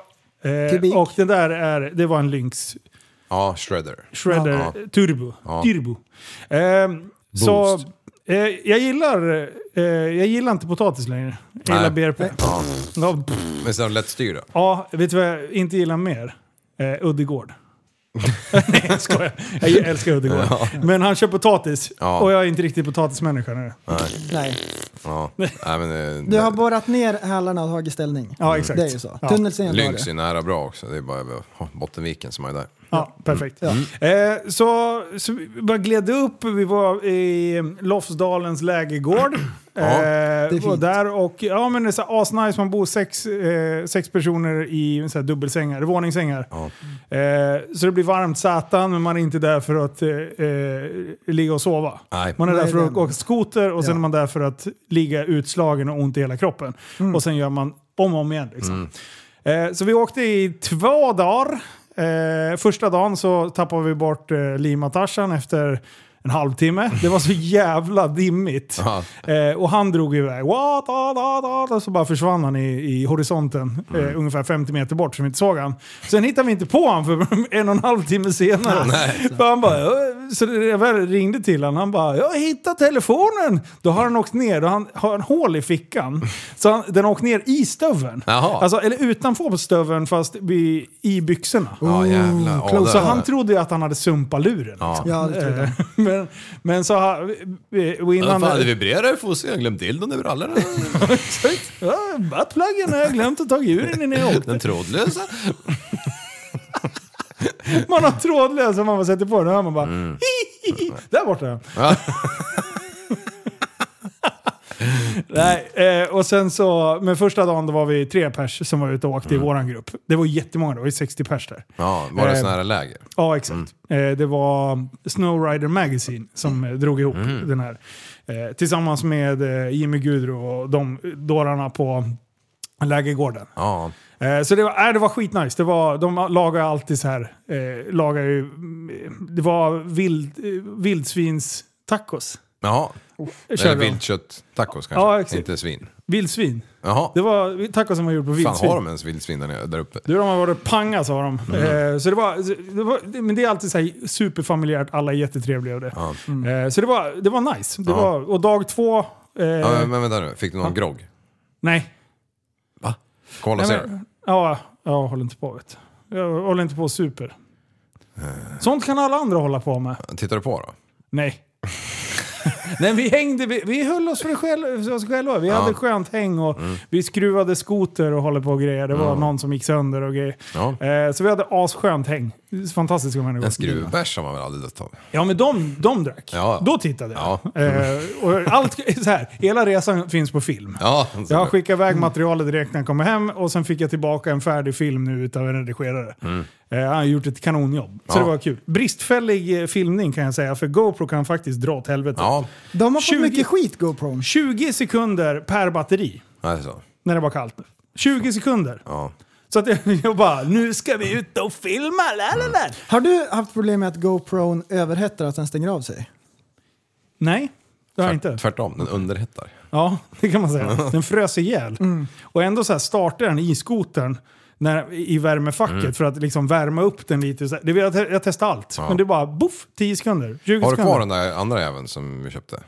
Eh, och det där är, det var en Lynx Ja, Shredder. Shredder Ja. Turbo. Ja. Turbo. Eh, så eh, jag gillar eh, jag gillar inte potatis längre. Jag gillar Nej. BRP. Ja. Ja. Men så lättstyrda. ja, vet du vad jag inte gillar mer? Eh, Uddegård. Nej, jag skojar. Jag älskar Uddegård. Men han kör potatis. Ja. Och jag är inte riktigt potatismänniska nu. Nej. Ja. Nej, men det, Du har borrat ner hälarna och tagit ställning. Ja, exakt. Det är ju så. Ja. Tunnelseende Lynx är nära bra också. Det är bara oh, Bottenviken som är där. Ja, perfekt. Ja. Eh, så, så vi bara gled upp, vi var i Lofsdalens lägergård. Ja, eh, var fint. där och ja men det är så här asnice, man bor sex, eh, sex personer i så här dubbelsängar, våningssängar. Ja. Eh, så det blir varmt satan men man är inte där för att eh, eh, ligga och sova. Nej. Man är där för att åka skoter och sen Ja. är man där för att ligga utslagen och ont i hela kroppen. Mm. Och sen gör man om och om igen. Liksom. Eh, så vi åkte i två dagar. Eh, första dagen så tappade vi bort eh, Lima Tarzan efter en halvtimme. Det var så jävla dimmigt. Eh, och han drog iväg. What, da, da, da, da, så bara försvann han i, i horisonten. Mm. Eh, ungefär 50 meter bort så vi inte såg han. Sen hittade vi inte på han för en och en halv timme senare. För han bara, så jag väl ringde till honom. Han bara, jag har hittat telefonen. Då har han åkt ner. Då har han har en hål i fickan. Så han, den har åkt ner i stöveln. Jaha. Alltså, eller utanför på stöveln fast vid, i byxorna. Jävlar. Ja, Så han trodde ju att han hade sumpat luren. Ja. liksom. Ja, det tror jag. Men, men så har... vi- Och innan... Fan, det vibrerar i fosse. Jag har glömt den i brallorna. Exakt. Ja, buttpluggen har jag glömt att ta ur den innan jag åkte. Den trådlösa. Man har trådlös och man bara sätter på den och man bara Mm. Där borta ja. Nej, eh, och sen så, men första dagen då var vi tre pers som var ute och Mm. åkte i våran grupp. Det var jättemånga, det var ju 60 pers där. Ja, var det Eh, sån här läger? Ja, exakt. Eh, det var Snowrider Magazine som eh, drog ihop Mm. den här. Eh, tillsammans med eh, Jimmy Gudro och de dårarna på lägergården. Ja. Eh, så det var, äh, det var skitnice. Det var, de lagar alltid så här. Eh, lagar ju, mm, det var vild, eh, vildsvins tacos. Jaha. Eller dem. viltkött-tacos kanske? Ja, exakt. Inte svin. Vildsvin. Jaha. Det var tacos som var gjort på Fan, vildsvin. har de ens vildsvin där, nere- där uppe? Du, de har varit panga sa de. Mm. Eh, så det var, det var, men det är alltid så här superfamiljärt, alla är jättetrevliga och det. Eh, så det var, det var nice. Det Ja. var, och dag två... Eh, Ja, men vänta nu, fick du någon Ja. grogg? Nej. Va? Cola Nej, Zero? men, ja, jag håller inte på vet du. Jag håller inte på super. Sånt kan alla andra hålla på med. Tittar du på då? Nej. Nej, vi hängde, vi, vi höll oss för, själv, för oss själva. Vi Ja. hade skönt häng och vi skruvade skoter och håller på och grejer. Det var någon som gick sönder och grejer. Eh, så vi hade asskönt häng. Fantastiska människor. En skruvbärs har man väl aldrig dött av? Ja, men de, de drack. Ja. Då tittade jag. Ja. Eh, och allt, så här, hela resan finns på film. Ja, Jag har skickat iväg materialet direkt när jag kommer hem och sen fick jag tillbaka en färdig film nu utav en redigerare. Mm. Eh, han har gjort ett kanonjobb. Så Ja. det var kul. Bristfällig eh, filmning kan jag säga, för GoPro kan faktiskt dra åt helvete. Ja, De har fått 20 mycket skit GoPro. 20 sekunder per batteri nej, så. när det var kallt. 20 sekunder. Så att jag, bara, nu ska vi ut och filma! Lalala. Har du haft problem med att GoPron överhettar att den stänger av sig? Nej, det har jag inte. Tvärtom, den underhettar. Ja, det kan man säga. Den frös ihjäl. Och ändå så här startade den i skotern när, i värmefacket Mm. för att liksom värma upp den lite. Så här. Det, jag, jag testade allt. Ja. Men det bara boff, 10 sekunder, 20 Har du sekunder. kvar den där andra jäveln som vi köpte?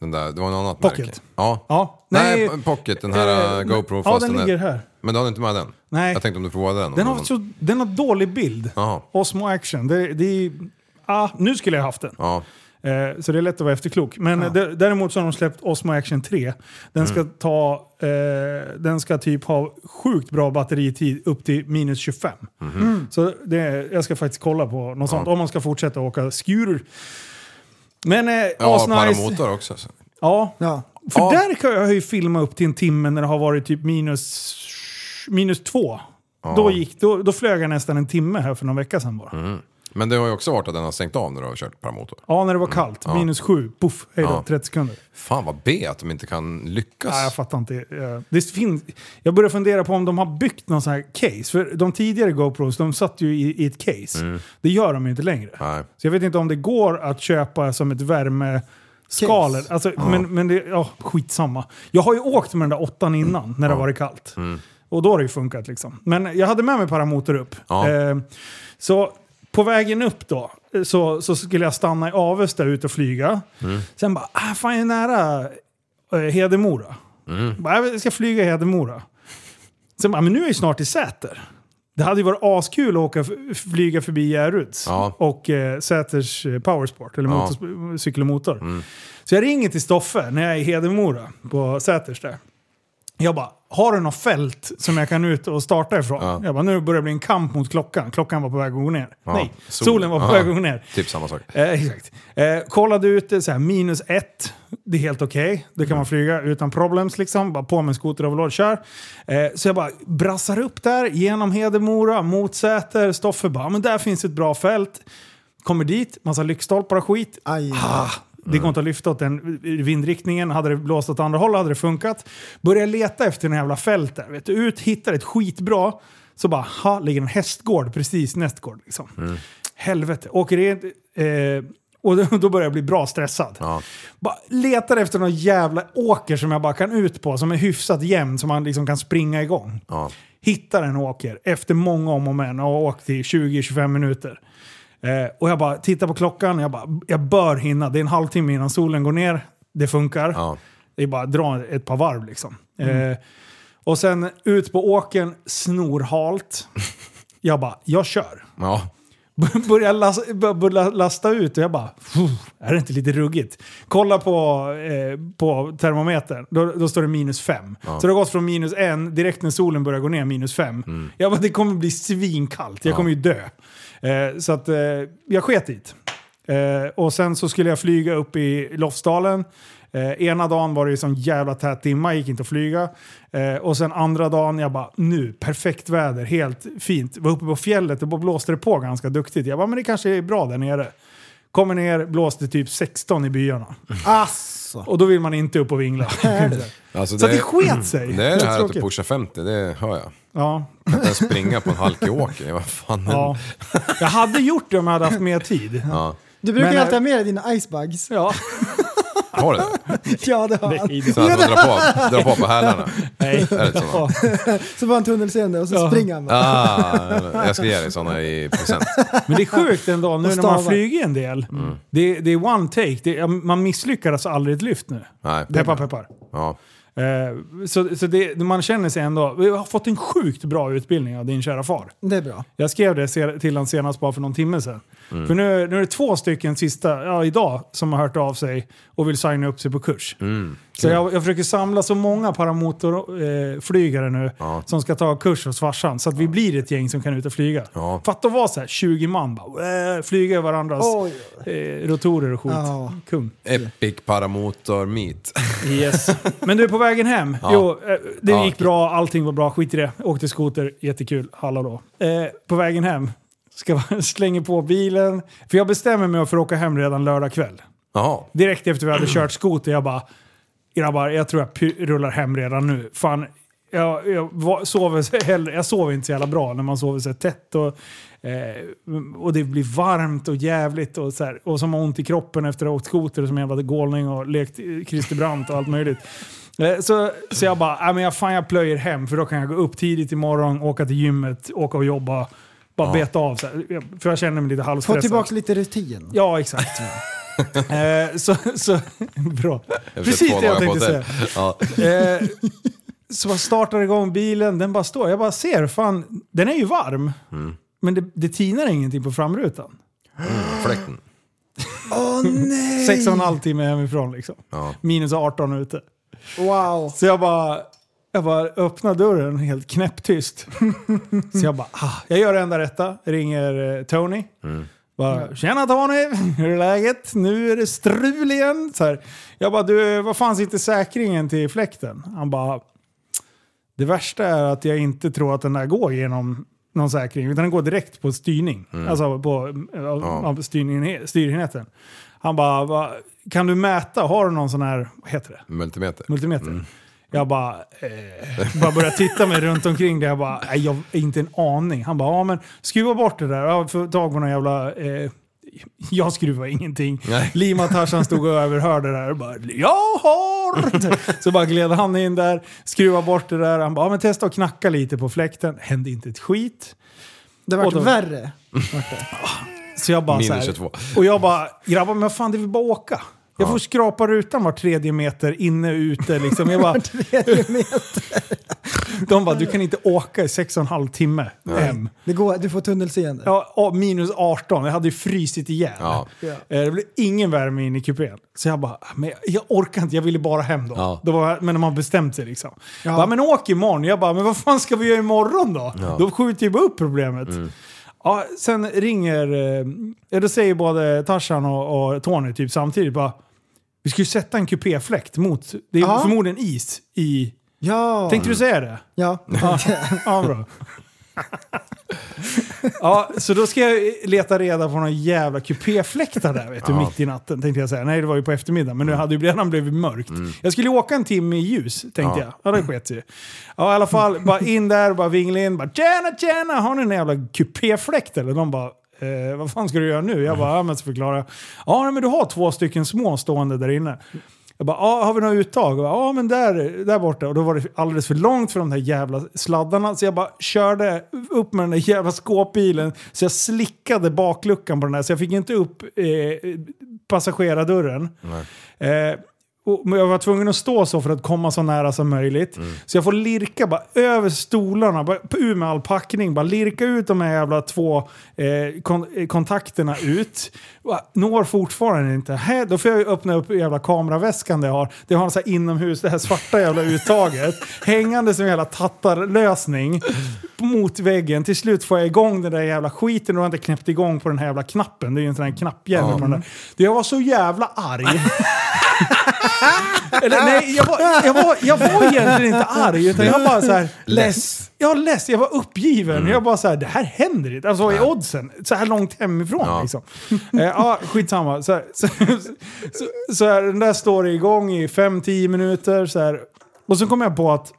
Den där, det var en annat Pocket. märke. Ja. Ja. Nej, Nej, Pocket, den här eh, eh, GoPro ja, den är- ligger här. Men du hade inte med den? Nej. Jag tänkte om du provade den. Den har, så, den har dålig bild. Jaha. Osmo Action. Det, det är, ah, nu skulle jag haft den. Ja. Eh, så det är lätt att vara efterklok. Men dä- däremot så har de släppt Osmo Action 3. Den ska, Mm. ta, eh, den ska typ ha sjukt bra batteritid upp till minus 25. Mhm. Så det, jag ska faktiskt kolla på något sånt om man ska fortsätta åka skurer. Men eh, Ja, asnice. paramotor också. Så. Ja, Ja. för Ja. där kan jag ju filma upp till en timme när det har varit typ minus, minus två. Då, gick, då, då flög jag nästan en timme här för någon vecka sedan bara. Mm. Men det har ju också varit att den har stängt av när du har kört paramotor. Ja, när det var kallt. Ja. Minus sju. Puff, hej då, Ja. 30 sekunder. Fan vad B att de inte kan lyckas. Nej, jag fattar inte. Eh, Det finns, jag börjar fundera på om de har byggt någon sån här case. För de tidigare GoPros, de satt ju i, i ett case. Det gör de ju inte längre. Nej. Så jag vet inte om det går att köpa som ett värmeskal. Case. Alltså, men, men det, ja, skitsamma. Jag har ju åkt med den där åttan innan, när det har varit kallt. Och då har det ju funkat liksom. Men jag hade med mig paramotor upp. Ja. Eh, så på vägen upp då, så, så skulle jag stanna i Avesta ut och flyga. Sen bara, ah, fan jag är nära eh, Hedemora. Bara, jag ska flyga i Hedemora. Sen bara, men nu är jag ju snart i Säter. Det hade ju varit askul att åka, flyga förbi Järruds Ja. och eh, Säters eh, Powersport, eller Ja. cykel och motor. Så jag ringer till Stoffe när jag är i Hedemora på Säters där. Jag bara, har du något fält som jag kan ut och starta ifrån? Ja. Jag bara, nu börjar det bli en kamp mot klockan. Klockan var på väg att gå ner. Ja. Nej, Sol- solen var på Ja. väg att gå ner. Typ samma sak. Eh, exakt. Eh, kollade ut det, så här, minus ett. Det är helt okej. Det kan man flyga utan problems liksom. Bara på med en skoteroverall, kör. Eh, så jag bara brassar upp där, genom Hedemora, mot Säter. Stoffe bara, men där finns ett bra fält. Kommer dit, massa lyktstolpar och skit. Aj. Ah, det går inte att lyfta åt den vindriktningen. Hade det blåst åt andra hållet hade det funkat. Börjar leta efter en jävla fält där. Vet du, ut, hittar ett skitbra. Så bara, ha, ligger en hästgård precis nästgård. Liksom. Helvete. Åker in, eh, och då- då börjar jag bli bra stressad. Ja. Bara letar efter någon jävla åker som jag bara kan ut på, som är hyfsat jämn, som man liksom kan springa igång. Ja. Hittar en åker efter många om och men och har åkt i 20-25 minuter. Eh, och jag bara tittar på klockan, jag bara, jag bör hinna. Det är en halvtimme innan solen går ner. Det funkar. Ja. Det är bara att dra ett par varv liksom. Eh, och sen ut på åkern, snorhalt. Jag bara, jag kör. Ja. Börjar lasta, bör- börjar lasta ut och jag bara, "Phew, är det inte lite ruggigt? Kolla på, eh, på termometern, då, då står det minus fem. Så det har gått från minus en, direkt när solen börjar gå ner, minus fem. Jag bara, det kommer bli svinkallt, jag kommer ju dö. Eh, så att eh, jag sket dit. Eh, och sen så skulle jag flyga upp i Lofsdalen. Eh, ena dagen var det ju sån jävla tät dimma, gick inte att flyga. Eh, och sen andra dagen, jag bara nu, perfekt väder, helt fint. Var uppe på fjället då blåste det på ganska duktigt. Jag bara, men det kanske är bra där nere. Kommer ner, blåste typ 16 i byarna. Asså. Och då vill man inte upp och vingla. Alltså Så det sket sig. Det är det här att du pushar 50, det hör jag. ja. Att ens springa på en halkig åker, vad fan. ja. Jag hade gjort det om jag hade haft mer tid. Ja. Du brukar Men, ju alltid eh, ha med dig dina icebugs. Ja. Har du det? Ja, det har han. Så att man drar på, drar på på hälarna? Nej. Är det inte så? Så var han tunnelseende och så springer han bara. Ah, jag ska ge dig såna i present. Men det är sjukt ändå nu när man stavar. flyger en del. Det, det är one take. Det, man misslyckas aldrig ett lyft nu. Nej. Peppar peppar. Ja. Eh, så så det, man känner sig ändå... Vi har fått en sjukt bra utbildning av din kära far. Det är bra. Jag skrev det se- till honom senast bara för någon timme sedan. För nu, nu är det två stycken sista, ja idag, som har hört av sig och vill signa upp sig på kurs. Så jag, jag försöker samla så många paramotorflygare eh, flygare nu som ska ta kurs hos farsan. Så att vi blir ett gäng som kan ut och flyga. Ja. Fatta att vara så här 20 man bara äh, flyga i varandras eh, rotorer och skit. Ja. Kung. Epic paramotor meet. Yes. Men du, på vägen hem. Ja. Jo, eh, det Ja, gick bra, allting var bra, skit i det. Åkte skoter, jättekul. Hallå då. Eh, på vägen hem, ska slänga på bilen. För jag bestämmer mig för att åka hem redan lördag kväll. Jaha. Direkt efter vi hade kört skoter, jag bara... Grabbar, jag tror jag rullar hem redan nu. Fan, jag, jag, sover, hellre, jag sover inte så jävla bra när man sover så här tätt. Och, eh, och det blir varmt och jävligt och så här, Och som har ont i kroppen efter att ha åkt skoter som en jävla galning och lekt Christer Brandt och allt möjligt. Eh, så, så jag bara, äh, men jag, fan jag plöjer hem för då kan jag gå upp tidigt imorgon, åka till gymmet, åka och jobba. Bara Ja. beta av. Så här. För jag känner mig lite Få halvstressad. tillbaka lite rutin. Ja, exakt. eh, så, så, bra. Precis det jag tänkte säga. Ja. Eh, så jag startar igång bilen, den bara står. Jag bara ser, fan, den är ju varm. Mm. Men det, det tinar ingenting på framrutan. Fläkten. Åh nej! Sex och en halv timme hemifrån liksom. Ja. Minus 18 ute. Wow. Så jag bara, jag bara öppnar dörren helt knäpptyst. så jag bara, ah, jag gör det enda rätta. Ringer eh, Tony. Bara, Tjena Tony, hur är läget? Nu är det strul igen. Så här. Jag bara, du, vad fan sitter säkringen till fläkten? Han bara, det värsta är att jag inte tror att den där går genom någon säkring, utan den går direkt på styrning. Alltså på ja. Ja. styrningen, styrenheten. Han bara, "Va, kan du mäta? Har du någon sån här, vad heter det? Multimeter. Multimeter. Jag bara, eh, bara började titta mig runt omkring det. Jag bara, nej, jag har inte en aning. Han bara, ja men skruva bort det där. Jag får tag på någon jävla... Eh, jag skruvar ingenting. Nej. Lima Tarzan stod och överhörde det där och bara, jag har! Så bara gled han in där, skruva bort det där. Han bara, ja men testa att knacka lite på fläkten. Hände inte ett skit. Det vart då- värre. Så jag bara Minus så här, 22. Och jag bara, grabbar men vad fan det vill bara åka. Jag får skrapa rutan var tredje meter inne och ute. Liksom. Jag bara, de bara, du kan inte åka i sex och en halv timme hem. Det går, du får tunnelseende. Ja, minus 18, jag hade ju frysit ihjäl. Ja. Eh, Det blev ingen värme in i kupén. Så jag bara, men jag, jag orkar inte, jag ville bara hem då. Ja. då var, men de har bestämt sig liksom. Ja. Bara, men åk imorgon. Jag bara, men vad fan ska vi göra imorgon då? Då skjuter ju bara upp problemet. Ja, sen ringer, eh, ja, då säger både Tarzan och, och Tony typ samtidigt bara, vi ska ju sätta en kupéfläkt mot, det är Ja. förmodligen is i... Ja. Tänkte du säga det? Ja. Ja, ja bra. Ja, så då ska jag leta reda på några jävla kupéfläktar där vet du, Ja. mitt i natten. Tänkte jag säga. Nej, det var ju på eftermiddagen, men nu hade ju redan blivit mörkt. Jag skulle åka en timme i ljus, tänkte Ja. jag. Ja, det sket ju. Ja, i alla fall, bara in där, bara vingla in. Bara tjena, tjena! Har ni en jävla kupéfläkt eller? De bara, eh, vad fan ska du göra nu? Jag bara, ja men så förklarar jag. Ja, men du har två stycken små stående där inne. Jag bara, har vi några uttag? Och jag bara, Ja, men där, där borta. Och då var det alldeles för långt för de där jävla sladdarna. Så jag bara körde upp med den där jävla skåpbilen. Så jag slickade bakluckan på den där. Så jag fick inte upp eh, passagerardörren. Eh, jag var tvungen att stå så för att komma så nära som möjligt. Så jag får lirka bara över stolarna, bara ur med all packning. Bara lirka ut de här jävla två eh, kon eh, kontakterna ut. Når fortfarande inte. Här, då får jag öppna upp jävla kameraväskan det jag har. Det har en sån här inomhus, det här svarta jävla uttaget. hängande som en jävla tattarlösning mot väggen. Till slut får jag igång den där jävla skiten och har inte knäppt igång på den här jävla knappen. Det är ju en sån här knappjävel på den där. Det Jag var så jävla arg. Eller nej, jag var, jag, var, jag var egentligen inte arg, utan jag var bara så här less. Jag var less, jag var uppgiven. Jag bara så här, det här händer inte. Alltså är oddsen? Så här långt hemifrån Ja. liksom. Eh, Ja, skitsamma. Så, här, så, så, så här, den där står igång i 5-10 minuter. Så här. Och så kom jag på att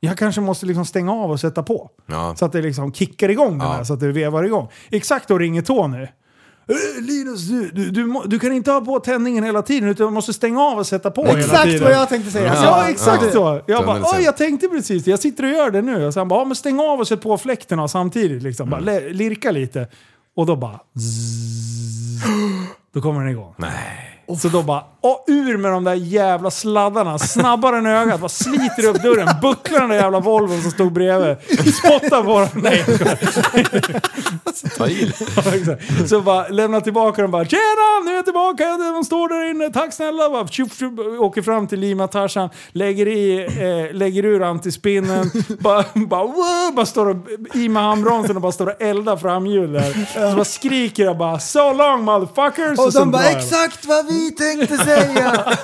jag kanske måste liksom stänga av och sätta på. Ja. Så att det liksom kickar igång den här, så att det vevar igång. Exakt då ringer Tony. "Eh, Linus, du, du, du, du kan inte ha på tändningen hela tiden utan du måste stänga av och sätta på hela Exakt tiden. vad jag tänkte säga. Ja, Ja, exakt ja. så. Jag bara, oj jag tänkte precis. Jag sitter och gör det nu. Och sen bara, ja, men stäng av och sätt på fläkterna samtidigt. Liksom. Bara, le- lirka lite. Och då bara... Zzz, då kommer den igång. Nej. Så då bara, och ur med de där jävla sladdarna, snabbare än ögat, bara sliter upp dörren, bucklar den där jävla Volvon som stod bredvid, spottar på den. Nej. Ta i. Så bara lämnar tillbaka den bara Tjena! Nu är jag tillbaka! De står där inne. Tack snälla! Bara, tjup, tjup, åker fram till Lima Tarzan, lägger, i, eh, lägger ur antispinnen, bara, bara, wow, bara står och, i med handbromsen och bara står och eldar framhjul där. Så bara skriker jag bara So long motherfuckers! Och sen de bara exakt vad vi tänkte säga.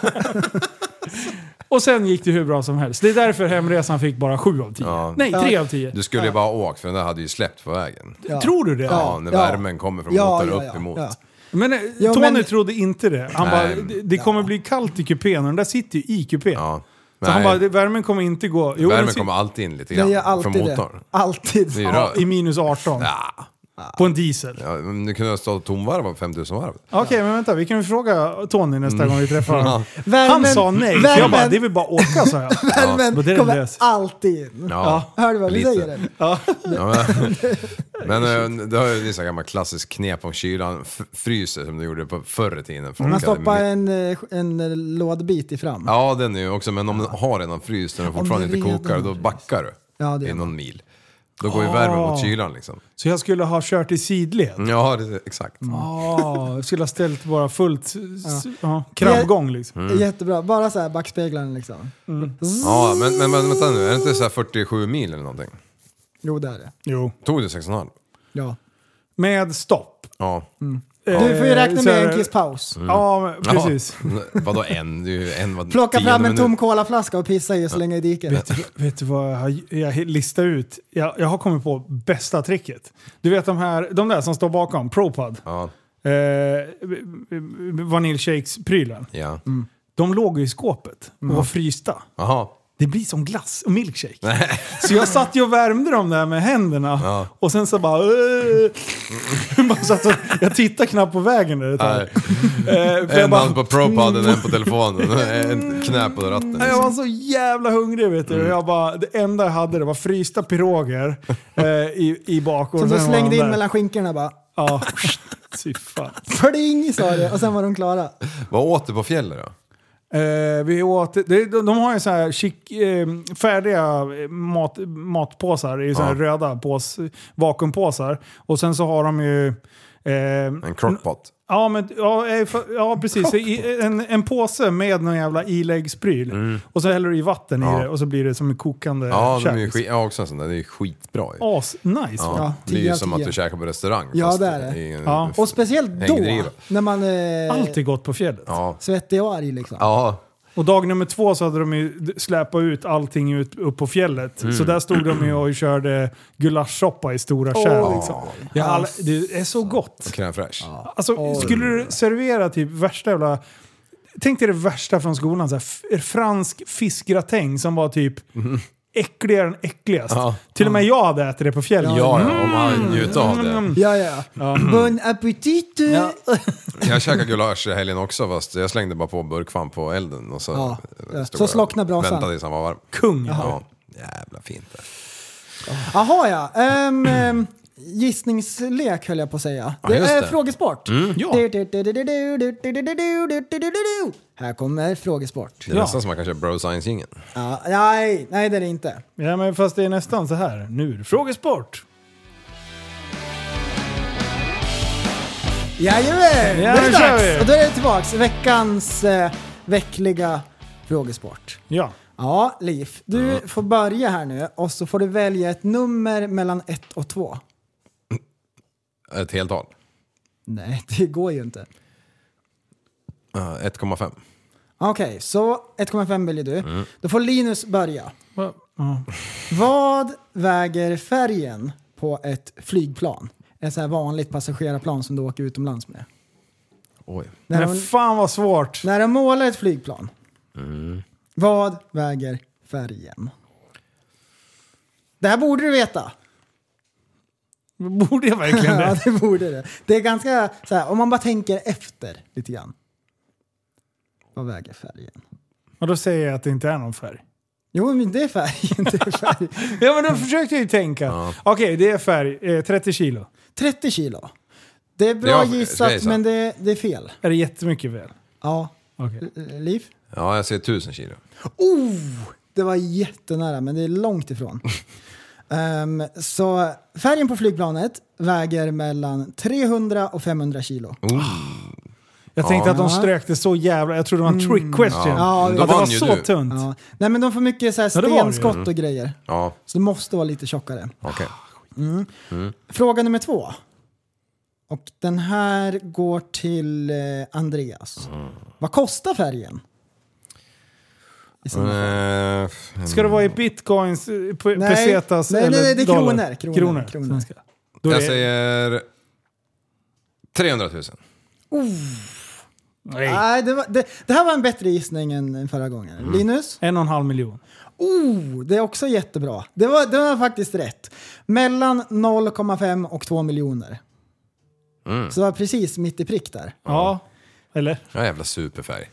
Och sen gick det hur bra som helst. Det är därför hemresan fick bara 7 av 10. Ja. Nej, 3 av 10. Du skulle ju bara ha åkt för den där hade ju släppt på vägen. Ja. Tror du det? Ja, när Ja. värmen kommer från Ja, motorn ja, upp ja, emot. ja. Men eh, Ja, Tony men- trodde inte det. Han Nej. bara, det, kommer bli kallt i kupén och den där sitter ju i kupén. Ja. Så han bara, värmen kommer inte gå... Jo, den Värmen kommer alltid in lite grann gör från alltid det. motorn. Alltid. Det är ju ja. I minus 18. Ja. På en diesel. Ja, men du kunde ha stått tomvarv på 5000 varv. Okej, men vänta. Vi kan ju fråga Tony nästa gång vi träffar honom. Värmen- Han sa nej. Så jag bara, det är väl bara att åka, sa jag. Värmen men det är kommer löst. alltid in. Ja. Hör du vad vi lite. säger? Eller? Ja. Ja, men, men eh, det har ju det är så här gammalt klassiskt knep om kylan f- fryser som du gjorde på förr i tiden. Folk Man hade stoppar en, en eh, lådbit i fram. Ja, den är ju också, men om den har redan fryst och den fortfarande inte redan kokar, då backar du. Ja, det i gör någon mil. Då går ju värmen mot kylan liksom. Så jag skulle ha kört i sidled? Ja, det, exakt. Ja, jag skulle ha ställt bara fullt s- ja. krabbgång liksom. Mm. Jättebra. Bara så här backspeglaren liksom. Ja, men, men, men vänta nu, är det inte så här 47 mil eller någonting? Jo, det är det. Jo. Tog det 6,5? Ja. Med stopp. Ja. Du får ju räkna med en kiss paus. Ja, men precis. Ja. Vadå en? Ju en var Plocka fram en tom colaflaska och pissa i och slänga i diket. Vet, du- vet du vad jag, har- jag listar ut? Jag, jag har kommit på bästa tricket. Du vet de här, de där som står bakom, ProPod. Ja. Eh, Vaniljshakes-prylen. Ja. De låg ju i skåpet och var frysta. Jaha. Det blir som glass och milkshake. Så jag satt ju och värmde dem där med händerna. Ja. Och sen så bara... "Åh." bara satt och, jag tittade knappt på vägen där ett tag. Nej. Eh, En bara- hand på ProPoden, en på telefonen, en knä på ratten. Nej, Jag var så jävla hungrig vet du. Jag bara, det enda jag hade det var frysta piroger eh, i, i bak. och Som du sen slängde de in mellan skinkorna bara. Ja, fy fan. Pling sa det och sen var de klara. Vad åt du på fjället då? Eh, vi åt, det, de, de har ju så här chic, eh, färdiga mat, matpåsar i så här Ja. röda pås, vakuumpåsar. Och sen så har de ju... Eh, En crockpot? Ja, men, ja, eh, ja precis. I, en, en påse med någon jävla iläggspryl. Och så häller du i vatten i Ja. det och så blir det som en kokande Ja, de är ju skit, ja, också en sån där. Det är skitbra ju. As, nice Ja? Ja, det är ju som att du käkar på restaurang. Ja, det är det. i Ja. Och speciellt då, när man är Alltid gott på fjället. Ja. svettig och arg liksom. Ja. Och dag nummer två så hade de ju släpat ut allting ut, upp på fjället. Mm. Så där stod de ju och körde gulaschsoppa i stora kärl. Liksom. Ja, alla, det är så gott. Crème fraîche. Alltså, skulle du servera typ värsta jävla... Tänk dig det värsta från skolan. Så här, fransk fiskgratäng som var typ äckligare än äckligast. Ja. Till och med jag hade ätit det på fjället. Ja, ja, om man njuter av det. Ja, ja. Bon appetit! Jag käkade gulasch i helgen också fast jag slängde bara på burkfam på elden och så... Ja, ja. Så jag slocknar brasan. Väntade tills han var varm. Kung. Ja, jävla fint det. Jaha ja. Um, um, gissningslek höll jag på att säga. Ja, det är det. frågesport. Ja. Här kommer frågesport. Det är nästan som man kan köra Bro Science-jingeln. Ja, nej, nej det är det inte. Ja, men fast det är nästan så här. Nu frågesport. Jajamän! Ja, då är nu det kör vi. Och då är det tillbaks. Veckans eh, veckliga frågesport. Ja. Ja, Liv. Du får börja här nu och så får du välja ett nummer mellan 1 och 2. Ett heltal. Nej, det går ju inte. Ja, 1,5. Okej, så 1,5 väljer du. Mm. Då får Linus börja. Va? Ja. Vad väger färgen på ett flygplan? Ett så här vanligt passagerarplan som du åker utomlands med. Oj. När Men de, fan vad svårt. när de målar ett flygplan, Mm. vad väger färgen? Det här borde du veta. Borde jag verkligen ja, det? det borde det. Det är ganska så här, om man bara tänker efter lite grann. Vad väger färgen? Och då säger jag att det inte är någon färg. Jo, men det är färgen. Det är färg. Ja men då försökte jag ju tänka. Okej, det är färg. Eh, 30 kilo. 30 kilo. Det är bra Ja, gissat, det är men det, det är fel. Är det jättemycket fel? Ja. Okej. L- Liv? Ja, jag ser tusen kilo. Oh! Det var jättenära, men det är långt ifrån. Ehm, så färgen på flygplanet väger mellan 300 och 500 kilo. Jag tänkte Ja. att de strök det så jävla... Jag trodde det var en trick question. Ja, att då det var så du. tunt. Ja. Nej men de får mycket så här Ja, stenskott och grejer. Ja, Så det måste vara lite tjockare. okej. Fråga nummer två. Och den här går till eh, Andreas. Vad kostar färgen? I fall. Eh, Ska det vara i bitcoins, eh, på- Nej. pesetas Nej, eller nej, nej, det är dollar? kronor, kronor, Kronor. kronor. svenska. Då jag är- säger 300 000. Nej. Nej, det, var, det, det här var en bättre gissning än, än förra gången. Mm. Linus? En och en halv miljon. Oh, det är också jättebra. Det var, det var faktiskt rätt. Mellan 0,5 och 2 miljoner. Mm. Så det var precis mitt i prick där. Ja. Eller? Ja, jävla superfärg.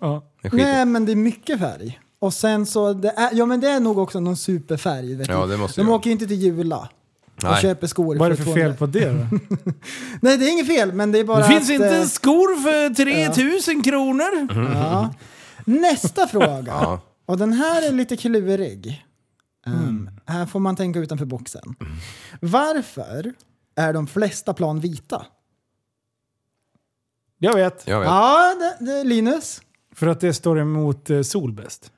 Ja. Nej, men det är mycket färg. Och sen så, det är, ja men det är nog också någon superfärg. Vet Ja, det måste De det åker ju inte till Jula och Nej. köper skor Vad är det för 200. fel på det då? Nej, det är inget fel, men det är bara Det finns att, inte eh, skor för 3000 kronor. Ja. Nästa fråga. Ja. Och den här är lite klurig. Um, Här får man tänka utanför boxen. Varför är de flesta plan vita? Jag vet. Jag vet. Ja, det, det är Linus. För att det står emot eh, sol bäst.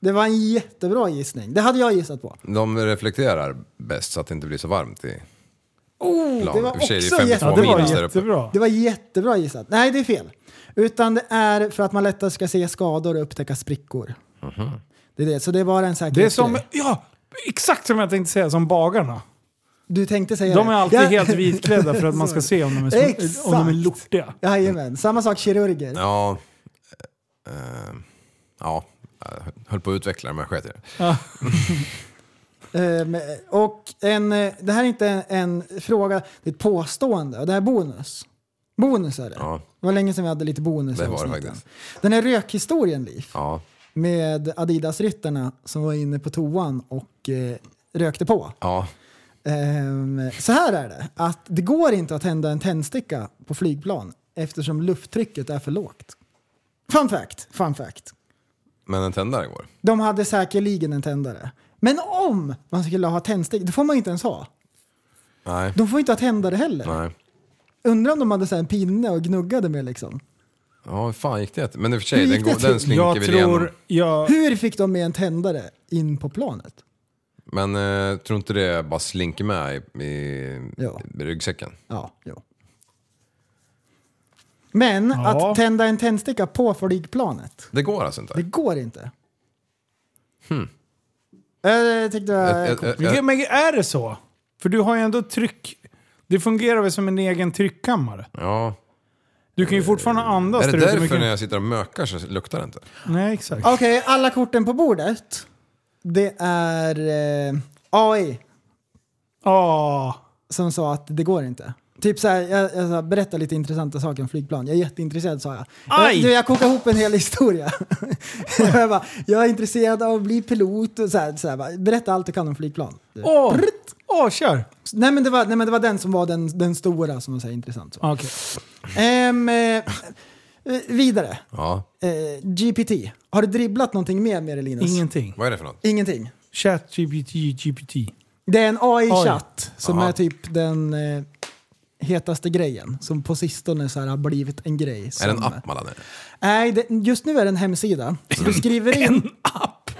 Det var en jättebra gissning. Det hade jag gissat på. De reflekterar bäst så att det inte blir så varmt i Oh, det var I och för sig, det också 52 Ja, det var minus där uppe. jättebra. Det var jättebra gissat. Nej, det är fel. Utan det är för att man lättare ska se skador och upptäcka sprickor. Det är det. Så det är bara en säkerhetsgrej. Det är som, ja, exakt som jag tänkte säga, som bagarna. Du tänkte säga De det. är alltid Ja. helt vitklädda för att man ska se om de är, sm- om de är lortiga. Jajamän. Samma sak kirurger. Ja, eh, ja, jag höll på att utveckla det men jag sket i det. Ehm, och en, eh, det här är inte en, en fråga, det är ett påstående. Och det här är bonus. Bonus är det. Ja. Det var länge sedan vi hade lite bonus Det var det faktiskt. Den här rökhistorien, Liv, Ja, med Adidas-ryttarna som var inne på toan och eh, rökte på. ja. Ehm, så här är det, att det går inte att tända en tändsticka på flygplan eftersom lufttrycket är för lågt. Fun fact, fun fact. Men en tändare går. De hade säkerligen en tändare. Men om man skulle ha tändsticka, det får man inte ens ha. Nej, De får inte ha tändare heller. nej. Undrar om de hade så här en pinne och gnuggade med liksom. Ja, hur fan gick det? Men i och för sig, den, går, den slinker Jag väl igenom. tror, jag, Hur fick de med en tändare in på planet? Men eh, tror inte det bara slinker med i, i, Ja. i ryggsäcken? Ja, jo. Men Ja. att tända en tändsticka på flygplanet, Det går alltså inte? det går inte. Hmm. Jag tyckte Ett- ett- ett- Men men är det så? För du har ju ändå tryck... Det fungerar väl som en egen tryckkammare? Ja. Du kan ju fortfarande andas Är det där ute, men därför kan- när jag sitter och mökar så luktar det inte? Nej, exakt. Okej, alla korten på bordet. Det är eh, AI Åh, som sa att det går inte. Typ såhär, jag, jag sa, berätta lite intressanta saker om flygplan. Jag är jätteintresserad sa jag. Aj! Jag, du, jag kokade ihop en hel historia. jag, bara, jag är intresserad av att bli pilot och så här, så här, bara, berätta allt du kan om flygplan. åh, åh, kör! Nej men, det var, nej men det var den som var den, den stora som var så här intressant. Så. Okej. Ehm, eh, eh, vidare. Ja. Eh, GPT. Har du dribblat någonting mer med det Linus? Ingenting. Vad är det för något? Ingenting. Chat, GPT, GPT. Det är en AI-chatt som Aha. är typ den eh, hetaste grejen. Som på sistone så här har blivit en grej. Som, Är det en app man laddar ner? Nej, det, just nu är det en hemsida. Så du skriver in... en app?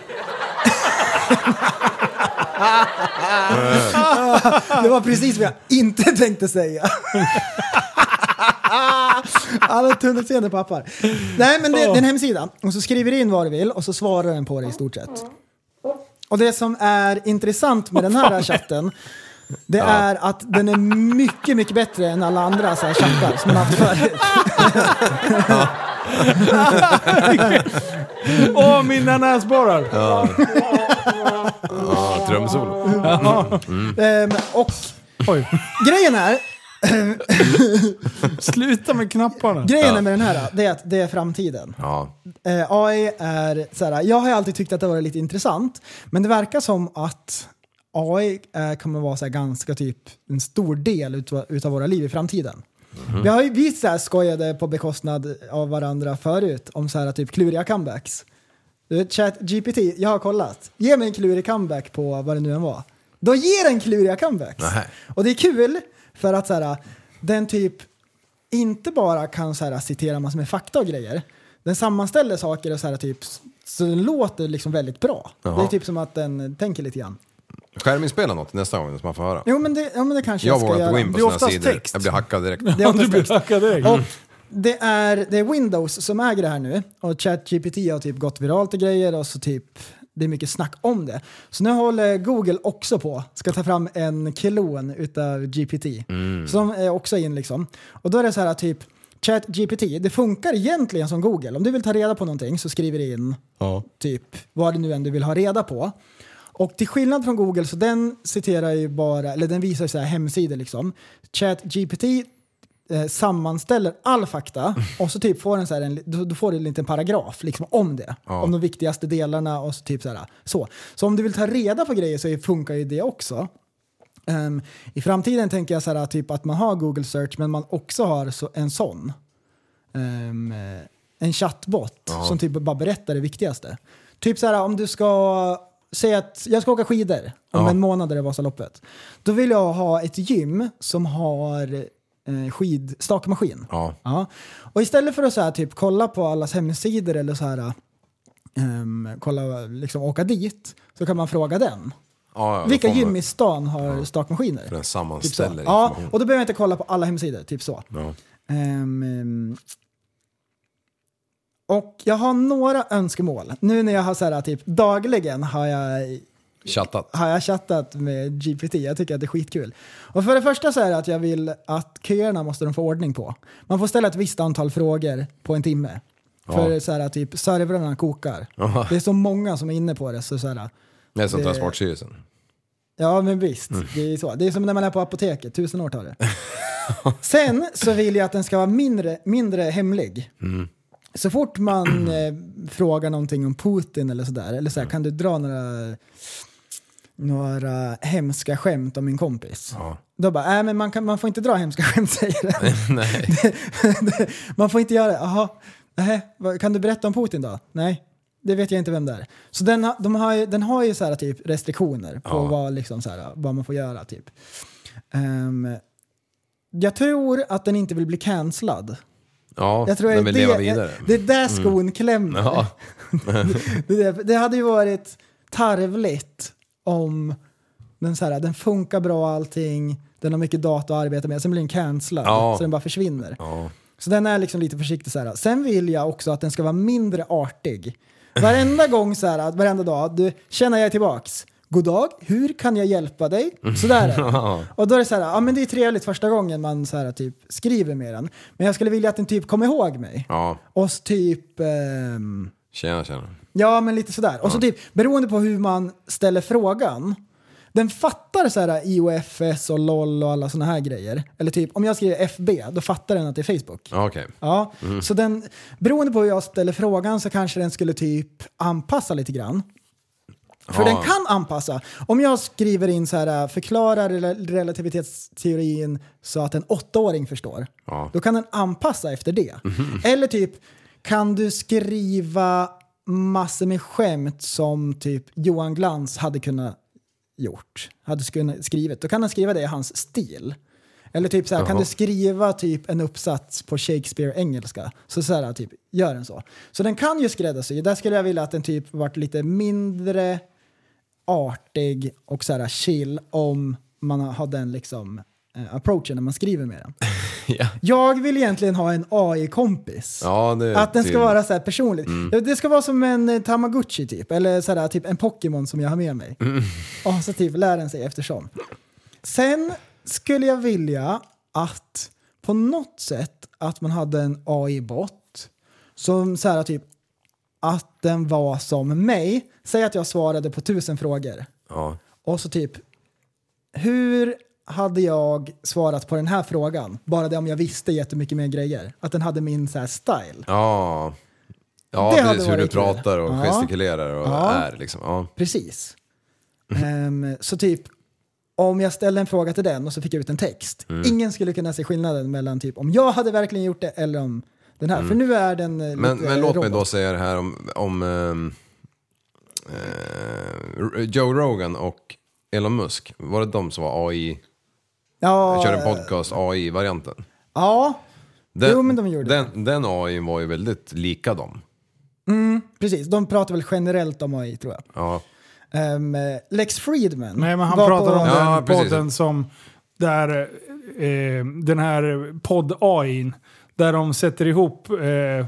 det var precis vad jag inte tänkte säga. Alla tunnelseende pappar. Nej men det, det är en hemsida. Och så skriver du in vad du vill och så svarar den på det i stort sett. Och det som är intressant med den här chatten det är att den är mycket, mycket bättre än alla andra så här chattar som man haft förut. Åh, mina näsborrar! Ja, Trumsolo. Ja. Mm. Ehm, och Oj. grejen är, Sluta med knapparna. grejen Ja. är med den här, det är att det är framtiden. Ja. Eh, AI är så här, jag har ju alltid tyckt att det var lite intressant, men det verkar som att AI eh, kommer vara så här ganska typ en stor del utav, utav våra liv i framtiden. Vi har ju vi så här skojade på bekostnad av varandra förut om så här typ kluriga comebacks. Chat GPT, jag har kollat. Ge mig en klurig comeback på vad det nu än var. Då ger den kluriga comebacks. Nähä. Och det är kul för att så här, den typ inte bara kan så här, citera massor med fakta och grejer. Den sammanställer saker och så här typ så den låter liksom väldigt bra. Jaha. Det är typ som att den tänker lite grann. Skärminspela något nästa gång så man får höra. Jo men det, ja, men det kanske Jag jag, ska vågar göra. inte gå in på sådana sidor. text. Jag blir hackad direkt. Det är Ja, du blir hackad direkt. Och det är, det är Windows som äger det här nu och ChatGPT har typ gått viralt och grejer och så typ det är mycket snack om det. Så nu håller Google också på, ska ta fram en klon utav GPT. Så de är också in liksom. Och då är det så här typ ChatGPT, det funkar egentligen som Google. Om du vill ta reda på någonting så skriver du in typ vad det nu än du vill ha reda på. Och till skillnad från Google så den citerar ju bara, eller den visar så här hemsidor liksom. ChatGPT eh, sammanställer all fakta och så typ får den så här en, då, då får du en liten paragraf liksom om det. Ja. Om de viktigaste delarna och så typ så här. Så. så om du vill ta reda på grejer så funkar ju det också. Ehm, I framtiden tänker jag så här, typ att man har Google search men man också har så, en sån. Eh, en chattbot Ja. som typ bara berättar det viktigaste. Typ så här om du ska säga att jag ska åka skidor om Ja. en månad är det Vasaloppet. Då vill jag ha ett gym som har eh, skidstakmaskin. Ja. Ja. Och istället för att så här, typ, kolla på allas hemsidor eller så här, ehm, kolla, liksom, åka dit så kan man fråga den. Ja, ja, Vilka gym i stan har stakmaskiner? För den Typ sammanställer Ja, information. och då behöver jag inte kolla på alla hemsidor. Typ så. Ja. Ehm, och jag har några önskemål. Nu när jag har så här, typ dagligen har jag, Chattat. har jag chattat med GPT. Jag tycker att det är skitkul. Och för det första så är det att jag vill att köerna måste de få ordning på. Man får ställa ett visst antal frågor på en timme. För Ja. så här, typ servrarna kokar. Ja. Det är så många som är inne på det. Så så här, Det är som Det- Transportstyrelsen. Ja, men visst. Mm. Det, är så. det är som när man är på apoteket, tusen år tar det. Sen så vill jag att den ska vara mindre, mindre hemlig. Mm. Så fort man eh, frågar någonting om Putin eller sådär, eller Mm. så här, kan du dra några, några hemska skämt om min kompis? Ja. Då bara, äh, men man, kan, man får inte dra hemska skämt säger den. Nej. man får inte göra det. Jaha, vad- kan du berätta om Putin då? Nej, det vet jag inte vem det är. Så den, de har, ju- den har ju så här, typ restriktioner på Ja. vad, liksom, så här, vad man får göra. Typ. Ehm, jag tror att den inte vill bli cancellad. Ja, Jag tror den vill det, leva vidare. Det är där skon klämmer. Ja. det, det hade ju varit tarvligt om den, så här, den funkar bra allting, den har mycket data att arbeta med, sen blir den cancellad Ja. så den bara försvinner. Ja. Så den är liksom lite försiktig så här. Sen vill jag också att den ska vara mindre artig. Varenda gång så här, varenda dag, du känner jag tillbaks. God dag, hur kan jag hjälpa dig? Sådär är det. Och då är det så här, ja men det är trevligt första gången man så här, typ skriver med den. Men jag skulle vilja att den typ kommer ihåg mig. Ja, Och typ, ehm, tjena tjena. Ja men lite sådär. Och så typ, beroende på hur man ställer frågan. Den fattar så här IOFS och LOL och alla sådana här grejer. Eller typ, om jag skriver FB, då fattar den att det är Facebook. Ja, Okej. Ja, så den, beroende på hur jag ställer frågan så kanske den skulle typ anpassa lite grann. För Ja. den kan anpassa. Om jag skriver in så här, förklara rel- relativitetsteorin så att en åttaåring förstår. Ja. Då kan den anpassa efter det. Eller typ, kan du skriva massor med skämt som typ Johan Glans hade kunnat gjort, hade kunnat skrivit. Då kan den skriva det i hans stil. Eller typ så här, kan du skriva typ en uppsats på Shakespeare-engelska? Så så här, typ, gör den så. Så den kan ju skräddarsy. Där skulle jag vilja att den typ varit lite mindre artig och så här chill om man har den liksom eh, approachen när man skriver med den. Ja. Jag vill egentligen ha en AI-kompis. Ja, det Att den ska vara så här personlig. Mm. Det ska vara som en eh, Tamagotchi typ, eller så här, typ en Pokémon som jag har med mig. Mm. Och så typ lär den sig eftersom. Sen skulle jag vilja att på något sätt att man hade en AI-bot som så här typ att den var som mig. Säg att jag svarade på tusen frågor. Ja. Och så typ, hur hade jag svarat på den här frågan? Bara det om jag visste jättemycket mer grejer. Att den hade min så här style. Ja, ja Det precis hur du pratar och Ja. gestikulerar och Ja. är liksom. Ja. Precis. Ehm, så typ, om jag ställde en fråga till den och så fick jag ut en text. Mm. Ingen skulle kunna se skillnaden mellan typ om jag hade verkligen gjort det eller om den här. För nu är den eh, Mm. Men, men låt mig då säga det här om, om ehm, eh, Joe Rogan och Elon Musk. Var det de som var AI? Ja, Jag körde en podcast AI-varianten. Ja, Den, Jo, men de gjorde den, den AI var ju väldigt lika dem. mm, precis. De pratar väl generellt om AI tror jag. Ja. Ehm, Lex Friedman. Nej, men han pratar på- om Ja, den precis. podden som... Där, eh, den här podd-AIn. Där de sätter ihop... Eh,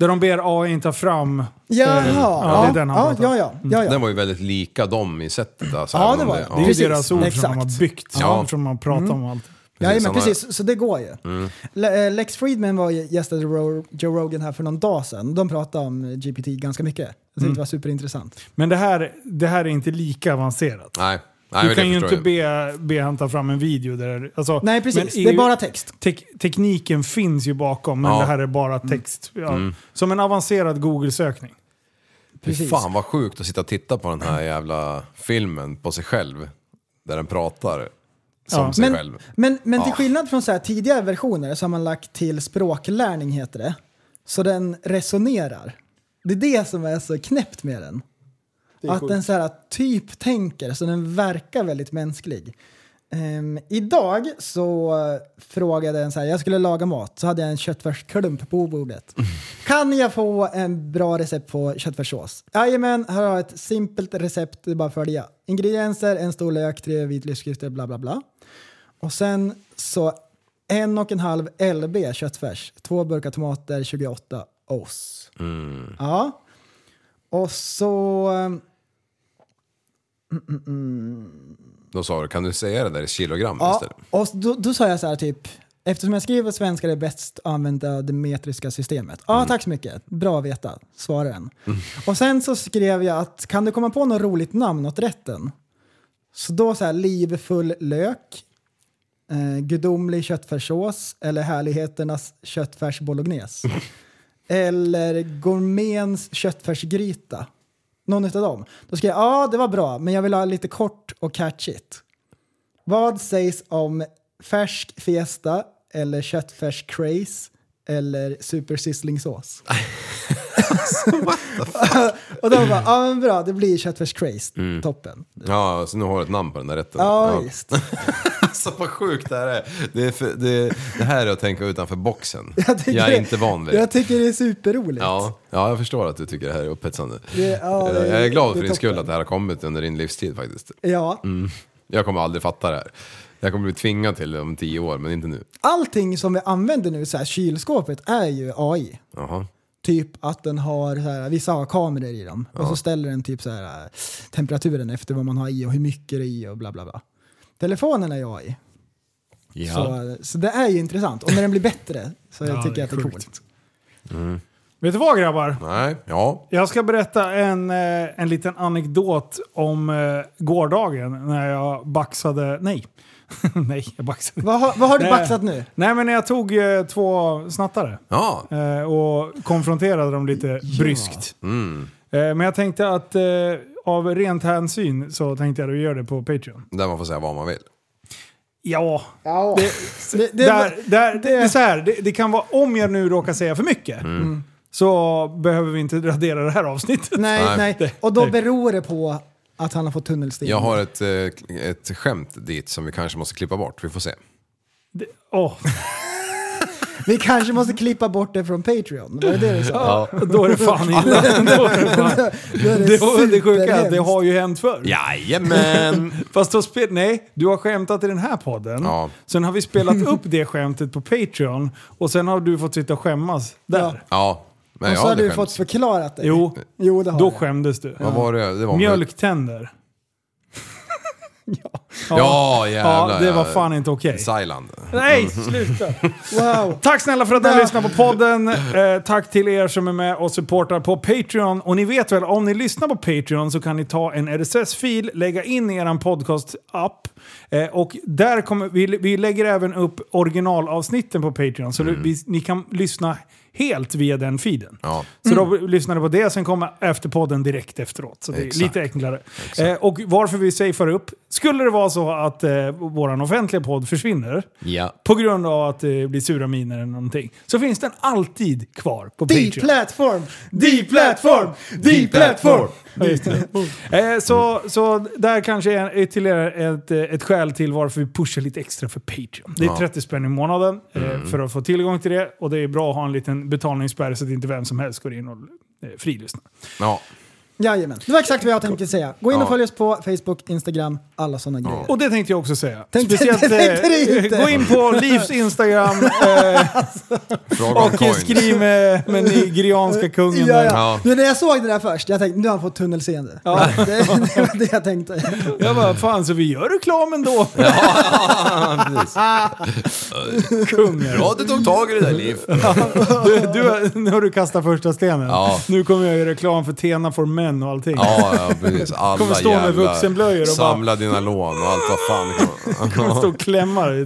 där de ber AI ta fram... Jaha, eh, ja, det är den han ja, pratar om. ja, ja, ja, ja. Den var ju väldigt lika dem i sättet. Alltså, Ja, även det om var det. Det är ju Precis, deras ord som de exakt. har byggt. Ja. Som man pratar Mm. om allt. Ja, men precis, så det går ju. Le- eh, Lex Friedman var ju gästade Ro- Joe Rogan här för någon dag sedan. De pratade om GPT ganska mycket. Jag tyckte Mm. det var superintressant. Men det här, det här är inte lika avancerat. Nej, Nej du kan ju inte be, be han ta fram en video där... Alltså, Nej, precis. men Det är EU bara text. Tek, tekniken finns ju bakom, men Ja. det här är bara text. Ja. Mm. Som en avancerad Google-sökning. Precis. fan vad sjukt att sitta och titta på den här jävla filmen på sig själv. Där den pratar som Ja. sig Men, själv. men, men till skillnad från så här tidigare versioner så har man lagt till språklärning heter det. Så den resonerar. Det är det som är så knäppt med den. Att den så här typ tänker, så den verkar väldigt mänsklig. Ehm, idag så frågade den så här, jag skulle laga mat, så hade jag en köttfärsklump på bordet. Kan jag få en bra recept på köttfärssås? Jajamän, här har jag ett simpelt recept, det är bara att följa. Ingredienser, en stor lök, tre vitlöksklyftor, bla bla bla. Och sen så en och en halv LB köttfärs, två burkar tomater, 28 oss. Mm. Ja. Och så... Mm, mm, mm. Då sa du, kan du säga det där i kilogram Ja, istället? och då, då sa jag så här typ, eftersom jag skriver svenska är det bäst att använda det metriska systemet. Ja, tack så mycket. Bra att veta, svarar den. Och sen så skrev jag att kan du komma på något roligt namn åt rätten? Så då så här livfull lök, eh, gudomlig köttfärssås eller härligheternas köttfärs bolognese. eller gourmets köttfärsgryta. Någon av dem. Då skrev jag ja det var bra men jag vill ha lite kort och catchigt. Vad sägs om färsk fiesta eller köttfärs craze eller super sizzlingsås? och de bara, ja men bra, det blir köttfärs craze, Mm. toppen. Ja, så nu har du ett namn på den där rätten. Ja, visst. alltså vad sjukt det här är. Det, är för, det, det här är att tänka utanför boxen. Jag, Jag, är det- inte van vid det. Jag tycker det är superroligt. Ja, ja, jag förstår att du tycker det här är upphetsande. Det- ja, det- jag är glad det för din skull att det här har kommit under din livstid faktiskt. Ja. Mm. Jag kommer aldrig fatta det här. Jag kommer bli tvingad till det om tio år, men inte nu. Allting som vi använder nu, så här, kylskåpet, är ju AI. Jaha. Typ att den har, så här, vissa har kameror i dem. Och så ställer den typ så här, temperaturen efter vad man har i och hur mycket det är i och bla bla bla. Telefonen är ju AI. Ja. Så, så det är ju intressant. Och när den blir bättre så Ja, tycker jag att det är sjukt. coolt. Mm. Vet du vad grabbar? Nej, ja. Jag ska berätta en, eh, en liten anekdot om eh, gårdagen när jag baxade... Nej. nej, jag baxade. Vad har, vad har du Nej. baxat nu? Nej, men när jag tog eh, två snattare Ja. eh, och konfronterade dem lite bryskt. Mm. Eh, men jag tänkte att eh, av rent hänsyn så tänkte jag att göra det på Patreon. Där man får säga vad man vill. Ja, Ja. det, Det, det, där, där, det, är så här, det, det kan vara om jag nu råkar säga för mycket. Mm. Så behöver vi inte radera det här avsnittet. nej, Nej. nej. Och då beror det på att han har fått tunnelsten. Jag har ett, eh, ett skämt dit som vi kanske måste klippa bort. Vi får se. Det, åh, Vi kanske måste klippa bort det från Patreon. Var det det du sa? ja, då är det fan illa. Då är det, fan. Då är det, var det sjuka det har ju hänt förr. Jajamän! Fast då spel, nej, du har skämtat i den här podden. Ja. Sen har vi spelat upp det skämtet på Patreon och sen har du fått sitta och skämmas där. Ja, men Och så har hade du fått förklarat det. Jo, jo det har då jag. skämdes du. Vad var det? det var Mjölktänder. Ja, jävlar. Ja, det var ja. fan inte okej. Thailand. Nej, sluta. Wow. Tack snälla för att ni Ja. lyssnar på podden. Eh, tack till er som är med och supportar på Patreon. Och ni vet väl, om ni lyssnar på Patreon så kan ni ta en RSS-fil, lägga in i er podcast-app. Eh, och där kommer, vi, vi lägger även upp originalavsnitten på Patreon. Så vi, ni kan lyssna helt via den feeden. Ja. Så då lyssnar ni på det, sen kommer efterpodden direkt efteråt. Så det är Exakt. lite enklare. Eh, och varför vi safear upp, skulle det vara så att eh, vår offentliga podd försvinner, Ja. på grund av att det blir sura miner eller någonting, så finns den alltid kvar på Patreon. Ja, just det. Eh, så, så där kanske är ytterligare ett, eh, ett skäl till varför vi pushar lite extra för Patreon. Det är Ja. 30 spänn i månaden eh, för att få tillgång till det. Och det är bra att ha en liten betalningsspärr så att inte vem som helst går in och eh, frilyssnar. Ja. Jajamän, det var exakt vad jag tänkte säga. Gå in och följ oss på Facebook, Instagram, alla sådana grejer. Och det tänkte jag också säga. Tänkte- Speciellt, tänkte du eh, inte? gå in på Livs Instagram eh, Fråga om och coins. skriv med, med nigerianska kungen. Ja, där. ja. Ja. När jag såg det där först, jag tänkte nu har han fått tunnelseende. Ja. Det, det var det jag tänkte. Jag bara, fan så vi gör reklam ändå. Ja, precis. Kungen. Bra att du tog tag i det där Liv. Du, du, har- nu har du kastat första stenen. Ja. Nu kommer jag göra reklam för Tena for Men och allting. Ja, ja precis. Alla Kommer stå med jävla... vuxenblöjor och bara- Samla dina lån och allt vad fan. kommer stå och klämma dig.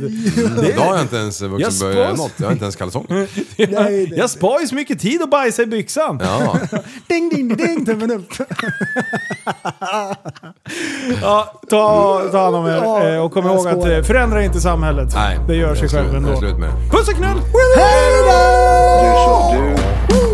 Då har jag inte ens Jag spås. något. Jag har inte ens kalsonger. Nej, nej. Jag spar ju så mycket tid att bajsa i byxan. Ja. Ding, ding, ding, tummen upp. Ja, ta, ta hand om er eh, och kom jag ihåg att eh, förändra inte samhället. Nej. Det gör sig själv ändå. Det med det. Puss och knull! Du, som, du